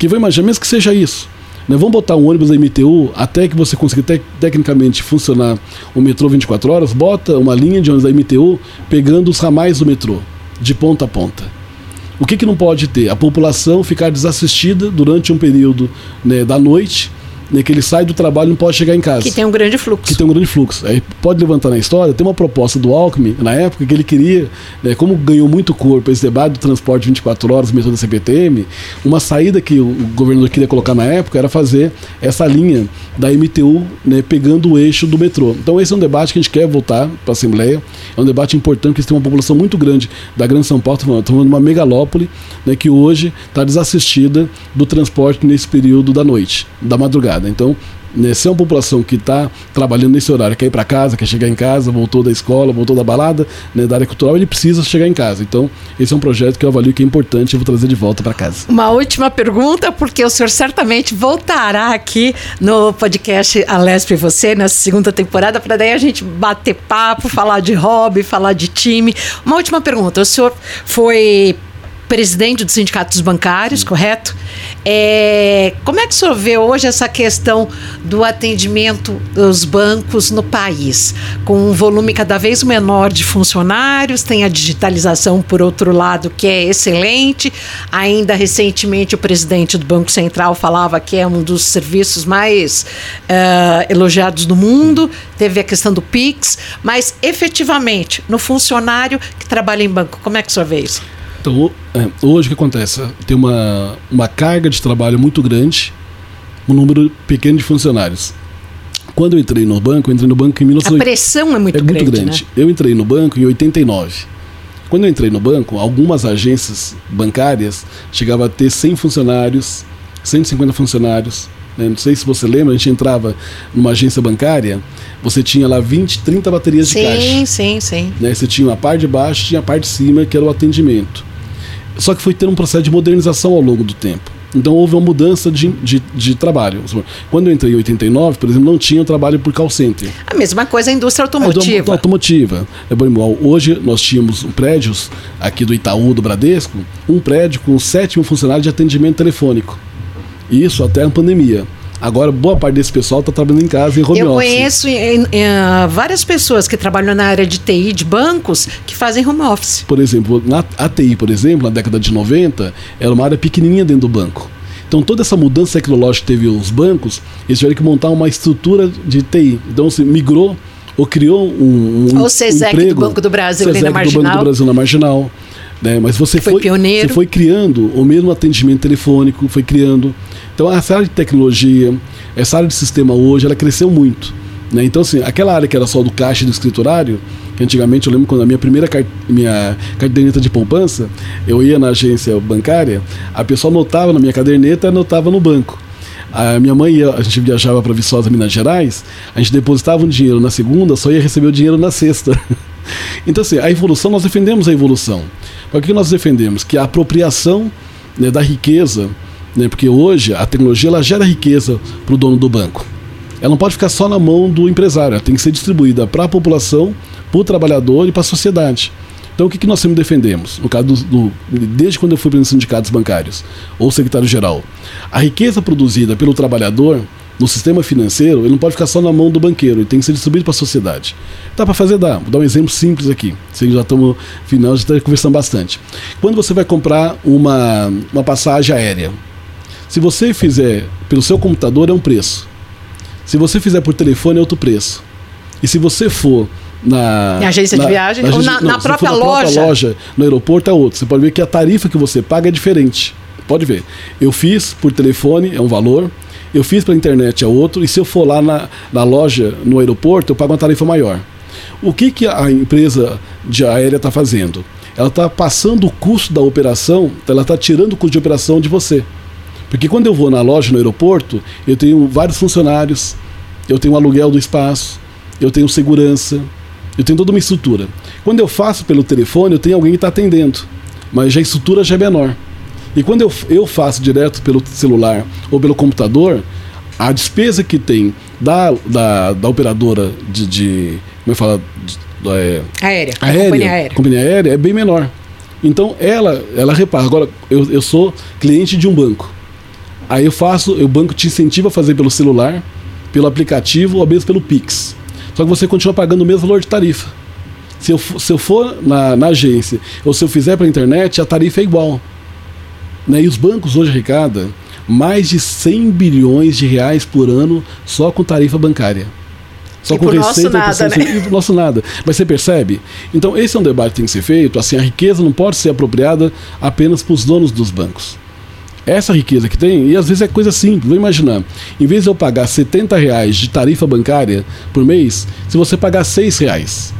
Que vai imaginar, mesmo que seja isso. Né? Vamos botar um ônibus da MTU até que você consiga te tecnicamente funcionar o metrô 24 horas, bota uma linha de ônibus da MTU pegando os ramais do metrô, de ponta a ponta. O que, que não pode ter? A população ficar desassistida durante um período né, da noite né, que ele sai do trabalho e não pode chegar em casa. Que tem um grande fluxo. Que tem um grande fluxo. Aí pode levantar na história, tem uma proposta do Alckmin, na época, que ele queria, né, como ganhou muito corpo esse debate do transporte 24 horas, metrô da CPTM, uma saída que o governador queria colocar na época era fazer essa linha da MTU né, pegando o eixo do metrô. Então esse é um debate que a gente quer voltar para a Assembleia, é um debate importante, porque tem uma população muito grande da Grande São Paulo, estamos falando de uma megalópole né, que hoje está desassistida do transporte nesse período da noite, da madrugada. Então, né, se é uma população que está trabalhando nesse horário, quer ir para casa, quer chegar em casa, voltou da escola, voltou da balada, né, da área cultural, ele precisa chegar em casa. Então, esse é um projeto que eu avalio que é importante e vou trazer de volta para casa. Uma última pergunta, porque o senhor certamente voltará aqui no podcast Alesp e Você, nessa segunda temporada, para daí a gente bater papo, falar de hobby, falar de time. Uma última pergunta, o senhor foi presidente dos sindicatos bancários, correto? É, como é que o senhor vê hoje essa questão do atendimento dos bancos no país? Com um volume cada vez menor de funcionários, tem a digitalização, por outro lado, que é excelente. Ainda recentemente, o presidente do Banco Central falava que é um dos serviços mais uh, elogiados do mundo. Teve a questão do PIX, mas efetivamente, no funcionário que trabalha em banco, como é que o senhor vê isso? Então, é, hoje o que acontece? Tem uma, uma carga de trabalho muito grande, um número pequeno de funcionários. Quando eu entrei no banco, eu entrei no banco em 19... A pressão é muito é grande, muito grande. Né? Eu entrei no banco em 89. Quando eu entrei no banco, algumas agências bancárias chegavam a ter 100 funcionários, 150 funcionários. Né? Não sei se você lembra, a gente entrava numa agência bancária, você tinha lá 20, 30 baterias sim, de caixa. Sim, sim, sim. Né? Você tinha a parte de baixo, tinha a parte de cima, que era o atendimento. Só que foi ter um processo de modernização ao longo do tempo. Então houve uma mudança de, de, de, trabalho. Quando eu entrei em 89, por exemplo, não tinha trabalho por call center. A mesma coisa a indústria automotiva. A automotiva. É, hoje nós tínhamos prédios aqui do Itaú, do Bradesco, um prédio com 7 mil funcionários de atendimento telefônico. Isso até a pandemia. Agora, boa parte desse pessoal está trabalhando em casa em home Eu office. Eu conheço em, em, uh, várias pessoas que trabalham na área de TI de bancos que fazem home office. Por exemplo, na ATI, por exemplo, na década de 90, era uma área pequenininha dentro do banco. Então, toda essa mudança tecnológica que teve os bancos, eles tiveram que montar uma estrutura de TI. Então, se migrou ou criou um, um o CESEC emprego, do Banco do Brasil, CESEC na Marginal. do Banco do Brasil na Marginal. Né? Mas você foi, foi, pioneiro. Você foi criando o mesmo atendimento telefônico, foi criando. Então essa área de tecnologia, essa área de sistema hoje, ela cresceu muito. Né? Então, assim, aquela área que era só do caixa e do escriturário, que antigamente eu lembro quando a minha primeira minha caderneta de poupança, eu ia na agência bancária, a pessoa anotava na minha caderneta e anotava no banco. A minha mãe, ia, a gente viajava para Viçosa, Minas Gerais, a gente depositava um dinheiro na segunda, só ia receber o dinheiro na sexta. então, assim, a evolução, nós defendemos a evolução. O que nós defendemos? Que a apropriação né, da riqueza, né, porque hoje a tecnologia ela gera riqueza para o dono do banco. Ela não pode ficar só na mão do empresário, ela tem que ser distribuída para a população, para o trabalhador e para a sociedade. Então o que, que nós sempre defendemos? No caso do, do desde quando eu fui para os sindicatos bancários ou secretário-geral, a riqueza produzida pelo trabalhador no sistema financeiro, ele não pode ficar só na mão do banqueiro, ele tem que ser distribuído para a sociedade. Dá para fazer? Dá. Vou dar um exemplo simples aqui. Vocês já estamos, final, já está conversando bastante. Quando você vai comprar uma, uma passagem aérea, se você fizer pelo seu computador, é um preço. Se você fizer por telefone, é outro preço. E se você for na, na agência na, de viagem na, ou na, não, própria na loja. própria loja, no aeroporto é outro. Você pode ver que a tarifa que você paga é diferente. Pode ver. Eu fiz por telefone, é um valor eu fiz pela internet é outro, e se eu for lá na, na loja, no aeroporto, eu pago uma tarifa maior. O que, que a empresa de aérea está fazendo? Ela está passando o custo da operação, ela está tirando o custo de operação de você. Porque quando eu vou na loja, no aeroporto, eu tenho vários funcionários, eu tenho aluguel do espaço, eu tenho segurança, eu tenho toda uma estrutura. Quando eu faço pelo telefone, eu tenho alguém que está atendendo, mas a estrutura já é menor. E quando eu, eu faço direto pelo celular ou pelo computador, a despesa que tem da, da, da operadora de, de. Como é que fala? De, é, aérea, aérea, companhia aérea. Companhia aérea é bem menor. Então ela, ela repara. Agora, eu, eu sou cliente de um banco. Aí eu faço, o banco te incentiva a fazer pelo celular, pelo aplicativo ou mesmo pelo Pix. Só que você continua pagando o mesmo valor de tarifa. Se eu, se eu for na, na agência ou se eu fizer pela internet, a tarifa é igual. Né? E os bancos hoje, Ricardo, mais de 100 bilhões de reais por ano só com tarifa bancária. Só e com receita. Nosso nada, né? E nosso nada. Mas você percebe? Então, esse é um debate que tem que ser feito. Assim, a riqueza não pode ser apropriada apenas para os donos dos bancos. Essa riqueza que tem, e às vezes é coisa simples, vou imaginar. Em vez de eu pagar 70 reais de tarifa bancária por mês, se você pagar 6 reais.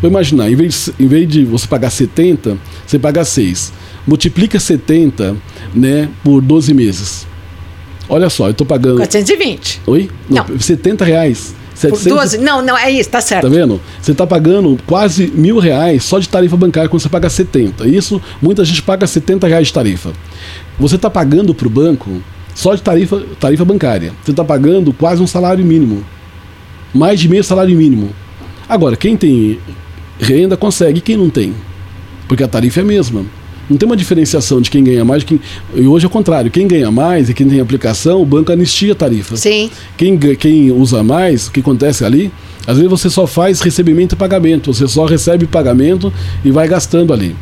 Vou imaginar, em vez, de, em vez de você pagar 70, você paga 6 multiplica 70 né, por 12 meses. Olha só, eu estou pagando. 420. Oi? Não, não. 70 reais. 700... Por 12? Não, não, é isso, tá certo. Tá vendo? Você está pagando quase mil reais só de tarifa bancária quando você paga 70. Isso, muita gente paga 70 reais de tarifa. Você está pagando para o banco só de tarifa, tarifa bancária. Você está pagando quase um salário mínimo. Mais de meio salário mínimo. Agora, quem tem renda consegue, quem não tem? Porque a tarifa é a mesma. Não tem uma diferenciação de quem ganha mais. De quem... E hoje é o contrário. Quem ganha mais e quem tem aplicação, o banco anistia a tarifa. Sim. Quem, quem usa mais, o que acontece ali, às vezes você só faz recebimento e pagamento. Você só recebe pagamento e vai gastando ali.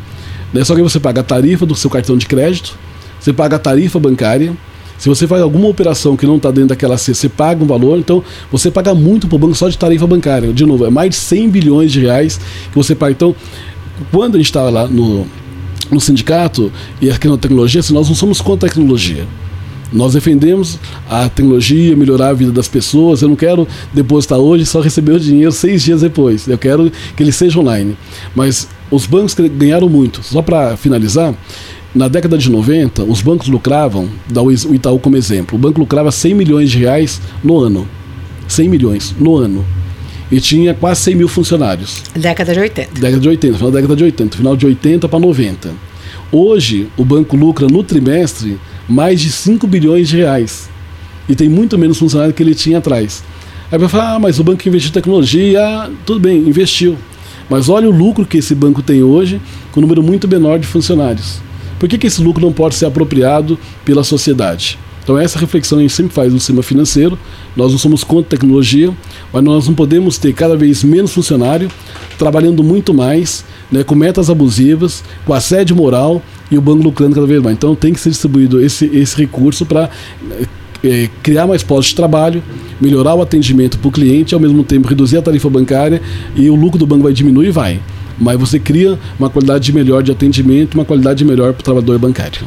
Né? Só que você paga a tarifa do seu cartão de crédito, você paga a tarifa bancária. Se você faz alguma operação que não está dentro daquela C, você paga um valor, então você paga muito para o banco só de tarifa bancária. De novo, é mais de 100 bilhões de reais que você paga. Então, quando a gente estava lá no, no sindicato e aqui na tecnologia, assim, nós não somos contra a tecnologia. Nós defendemos a tecnologia, melhorar a vida das pessoas. Eu não quero depositar hoje e só receber o dinheiro seis dias depois. Eu quero que ele seja online. Mas os bancos ganharam muito. Só para finalizar, na década de 90, os bancos lucravam, dá o Itaú como exemplo, o banco lucrava 100 milhões de reais no ano. 100 milhões no ano e tinha quase 100 mil funcionários. Década de 80. Década de 80, final da década de 80, final de 80 para 90. Hoje, o banco lucra no trimestre mais de 5 bilhões de reais. E tem muito menos funcionário que ele tinha atrás. Aí vai falar, ah, mas o banco investiu em tecnologia, ah, tudo bem, investiu. Mas olha o lucro que esse banco tem hoje, com um número muito menor de funcionários. Por que, que esse lucro não pode ser apropriado pela sociedade? Então essa reflexão a gente sempre faz no sistema financeiro. Nós não somos contra tecnologia, mas nós não podemos ter cada vez menos funcionário trabalhando muito mais, né, com metas abusivas, com assédio moral e o banco lucrando cada vez mais. Então tem que ser distribuído esse, esse recurso para é, criar mais postos de trabalho, melhorar o atendimento para o cliente, ao mesmo tempo reduzir a tarifa bancária e o lucro do banco vai diminuir e vai mas você cria uma qualidade melhor de atendimento, uma qualidade melhor para o trabalhador bancário.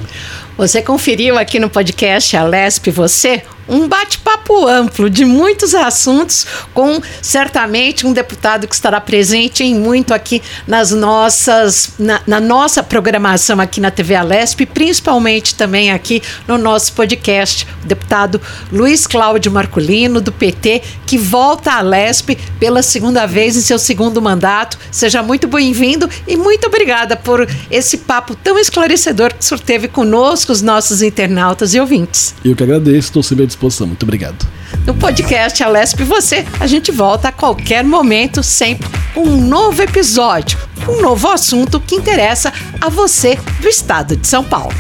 Você conferiu aqui no podcast Alesp Você um bate-papo amplo de muitos assuntos, com certamente um deputado que estará presente em muito aqui nas nossas, na, na nossa programação aqui na TV Alesp, principalmente também aqui no nosso podcast, o deputado Luiz Cláudio Marculino, do PT, que volta à Alesp pela segunda vez em seu segundo mandato. Seja muito bem-vindo e muito obrigada por esse papo tão esclarecedor que o senhor teve conosco, os nossos internautas e ouvintes. Eu que agradeço, estou sempre disposição. Muito obrigado. No podcast Alesp Você, a gente volta a qualquer momento, sempre com um novo episódio, um novo assunto que interessa a você do estado de São Paulo.